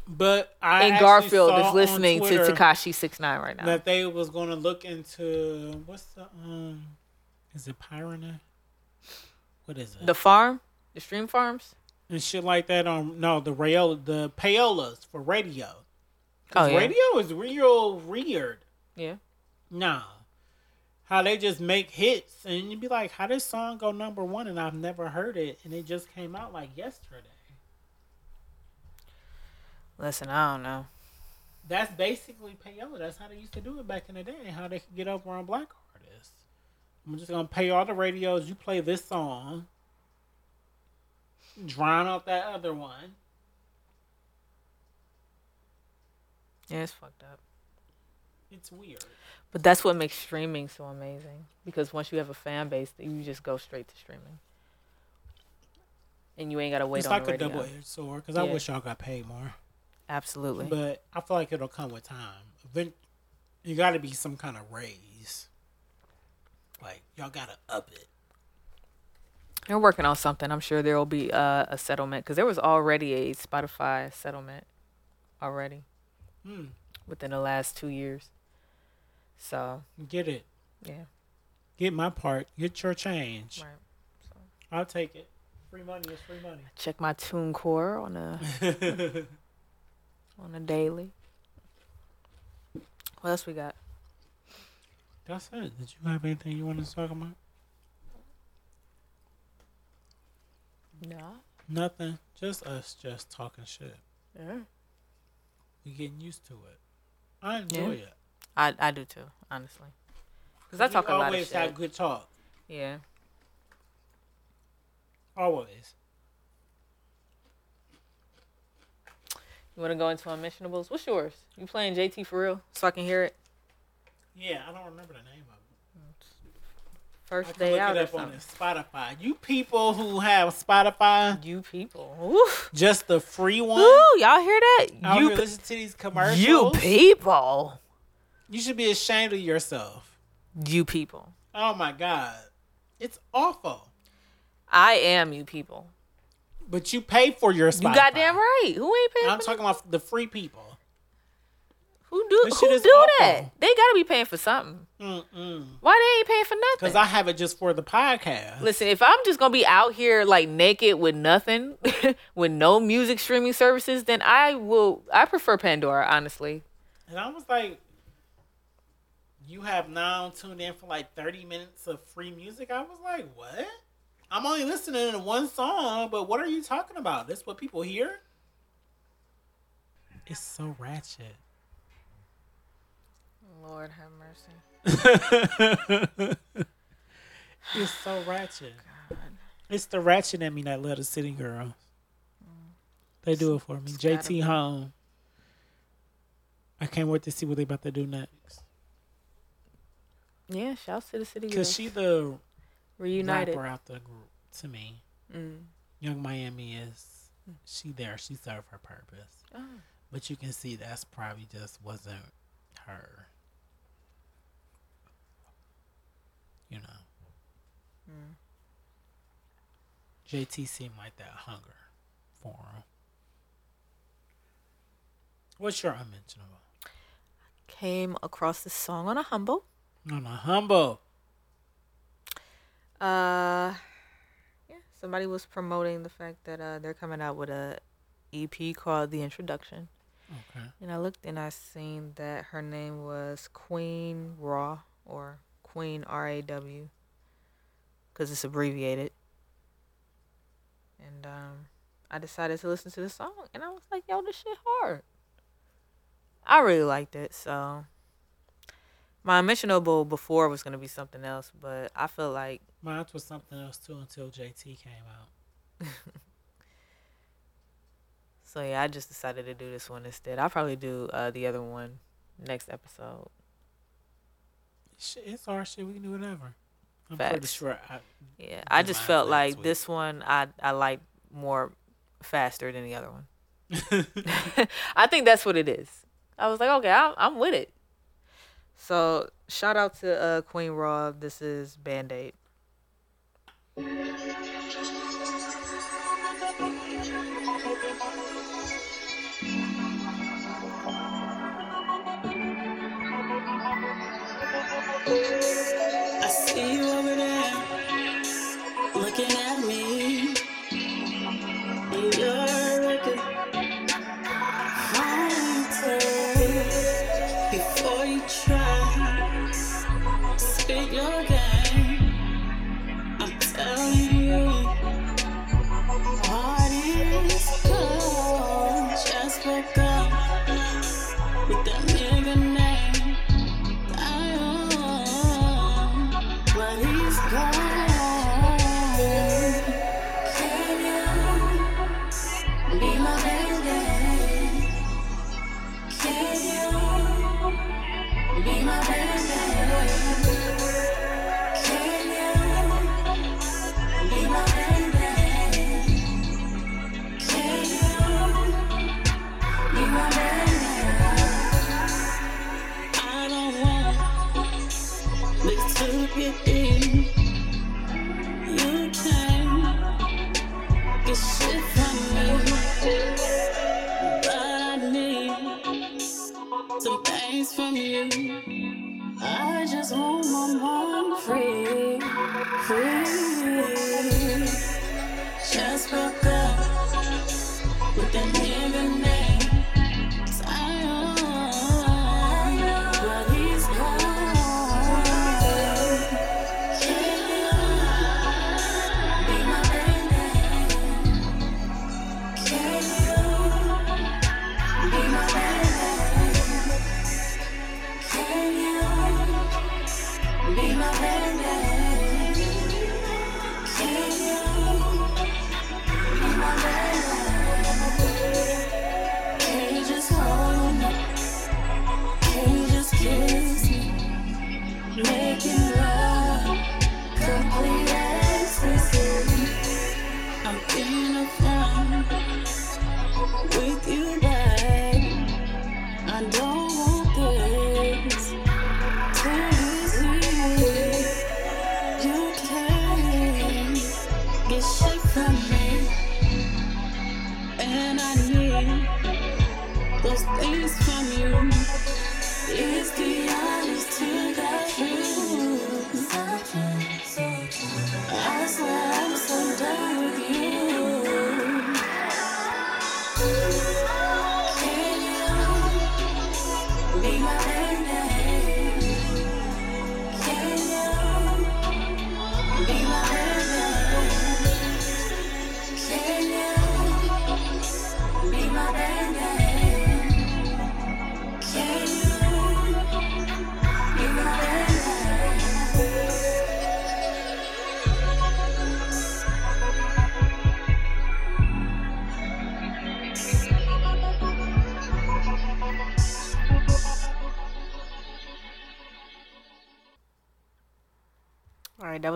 But I in Garfield is listening to Tekashi Six Nine right now. that they was going to look into what's the um, is it Pyrene? What is it? the farm, the stream farms. and shit like that on no the rail the payolas for radio. Oh, 'Cause Oh, yeah. radio is real weird. Yeah. Nah. How they just make hits and you'd be like, how this song go number one and I've never heard it and it just came out like yesterday. Listen, I don't know. That's basically payola. That's how they used to do it back in the day. How they could get over on black. I'm just gonna pay all the radios. You play this song, drown out that other one. Yeah, it's fucked up. It's weird. But that's what makes streaming so amazing. Because once you have a fan base, you just go straight to streaming, and you ain't gotta wait it's on like the a double edged sword because I wish y'all got paid more. Absolutely. But I feel like it'll come with time. Event- you got to be some kind of raise. Like y'all gotta up it. They're working on something. I'm sure there will be uh, a settlement because there was already a Spotify settlement already Hmm. within the last two years. So Get it. yeah, Get my part. Get your change. right. I'll take it. Free money is free money. Check my TuneCore on a on a daily. What else we got? That's it. Did you have anything you wanted to talk about? No. Nothing. Just us just talking shit. Yeah. We getting used to it. I enjoy it. I I do too, honestly. Because I talk a lot of always shit. have good talk. Yeah. Always. You want to go into unmentionables? What's yours? You playing JT for real? So I can hear it. Yeah, I don't remember the name of it. I First can day look out it up on. Spotify. You people who have Spotify, You people. Ooh. just the free one. Ooh, y'all hear that? Out you pe- listen to these commercials. you people. You should be ashamed of yourself. You people. Oh my god, it's awful. I am you people. But you pay for your Spotify. You goddamn right. Who ain't paying I'm talking about the free people. Who do This who do that? They gotta be paying for something. Mm-mm. Why they ain't paying for nothing? Because I have it just for the podcast. Listen, if I'm just gonna be out here like naked with nothing, with no music streaming services, then I will. I prefer Pandora, honestly. And I was like, you have now tuned in for like 30 minutes of free music. I was like, what? I'm only listening to one song, but what are you talking about? This what people hear? It's so ratchet. Lord have mercy. it's so ratchet. It's the ratchet in me that love the city girls. They do it for me. It's JT home. I can't wait to see what they about to do next. Yeah, shouts to the city Cause girls. she the reunited. rapper out the group to me. Mm. Yung Miami is she there. She served her purpose, Oh. but you can see that's probably just wasn't her. You know, Mm. JT seemed like that hunger for him. What's your unmentionable? Came across this song on a humble. On a humble. Uh, yeah, somebody was promoting the fact that uh they're coming out with a EP called The Introduction, Okay. and I looked and I seen that her name was Queen Raw or Queen R A W, because it's abbreviated. And um, I decided to listen to the song, and I was like, "Yo, this shit hard." I really liked it, so. My mentionable before was gonna be something else, but I feel like Mine was something else too until JT came out. So yeah, I just decided to do this one instead. I'll probably do uh, the other one next episode. Shit, It's our shit. We can do whatever. I'm pretty sure. I, Yeah, I just felt like this one I I like more faster than the other one. I think that's what it is. I was like, okay, I'm, I'm with it. So shout out to uh, Queen Raw. This is Band Aid.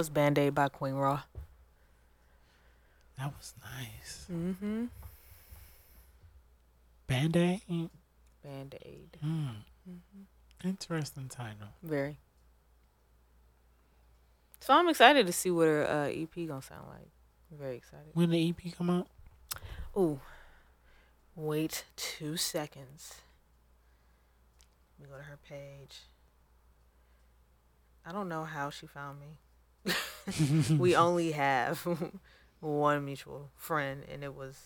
Was Band Aid by Queen Raw. That was nice. Mm-hmm. Band Aid. Band Aid. Mm. Interesting title. Very. So I'm excited to see what her uh, EP gonna sound like. I'm very excited. When the EP come out? Ooh. Wait two seconds. Let me go to her page. I don't know how she found me. we only have one mutual friend, and it was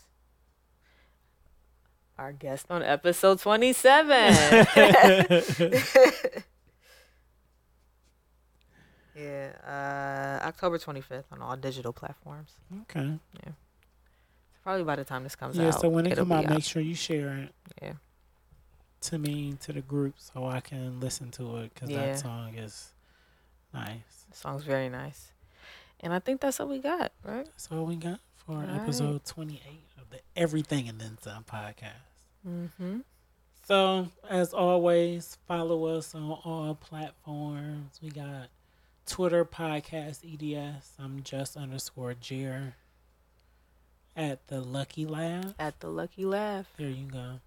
our guest on episode 27. yeah, uh, October 25th on all digital platforms. Okay. Yeah. So probably by the time this comes Yeah. out. Yeah, so when it it'll come out, make sure you share it Yeah. to me to the group so I can listen to it because Yeah. that song is nice. Song's very nice. And I think that's what we got, right? That's all we got for All episode 28 of the Everything and Then Some podcast. Mm-hmm. So, as always, follow us on all platforms. We got Twitter, podcast, EDS. I'm just underscore Jer at the Lucky Laugh. At the Lucky Laugh There you go.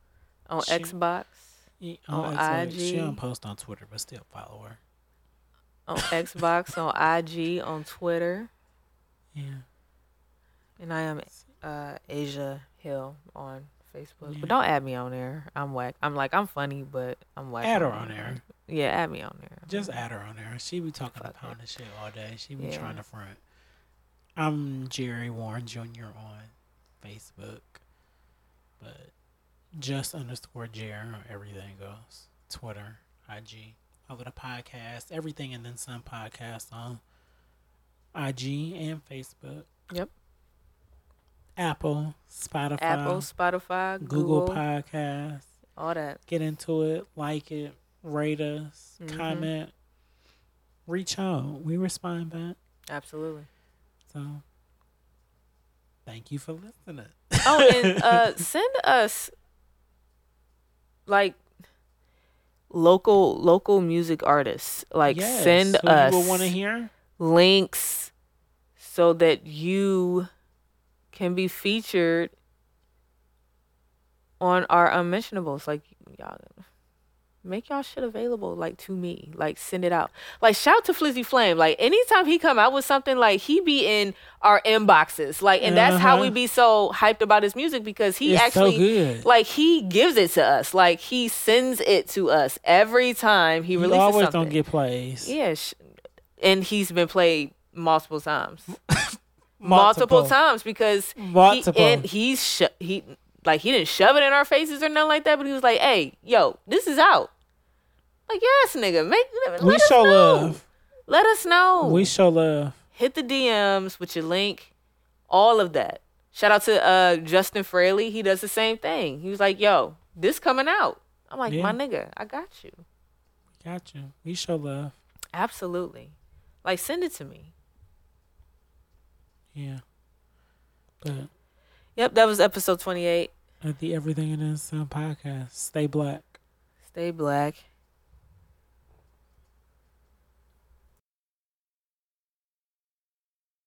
on Shoot. Xbox. Yeah, On Xbox. She don't post on Twitter, but still follow her. On Xbox, on IG, on Twitter, Yeah. and I am uh, Asia Hill on Facebook. Yeah. But don't add me on there. I'm whack. I'm like I'm funny, but I'm whack. Add her on there. Yeah, add me on there. Just add her on there. She be talking Fuck it. of shit all day. She be Yeah. trying to front. I'm Jerry Warren Jr. on Facebook. But just underscore Jerry on everything goes. Twitter, IG. Over the podcast. Everything and then some podcast on IG and Facebook. Yep. Apple, Spotify, Apple, Spotify, Google, Google, Podcasts. all that. Get into it, like it, rate us, Mhm. comment, reach out. We respond back. Absolutely. So thank you for listening. Oh, and uh, send us like local local music artists. Like Yes, send us want to hear. links so that you can be featured on our unmentionables. Like y'all make y'all shit available like to me. Like send it out. Like shout to Flizzy Flame. Like anytime he come out with something like he be in our inboxes. Like and that's how Uh-huh. we be so hyped about his music because he It's actually so good. like he gives it to us. Like he sends it to us every time he you releases always something. don't get plays. Yeah, sh- and he's been played multiple times, multiple, times because Multiple. he and he's sh- he like he didn't shove it in our faces or nothing like that, but he was like, "Hey, yo, this is out." Like, yes, nigga, make let we us show know. love. Let us know. We show love. Hit the DMs with your link, all of that. Shout out to uh Justin Fraley. He does the same thing. He was like, "Yo, this coming out." I'm like, Yeah. "My nigga, I got you." Got you. We show love. Absolutely. Like, send it to me. Yeah. But Yep, that was episode 28. at the Everything in This podcast, stay black. Stay black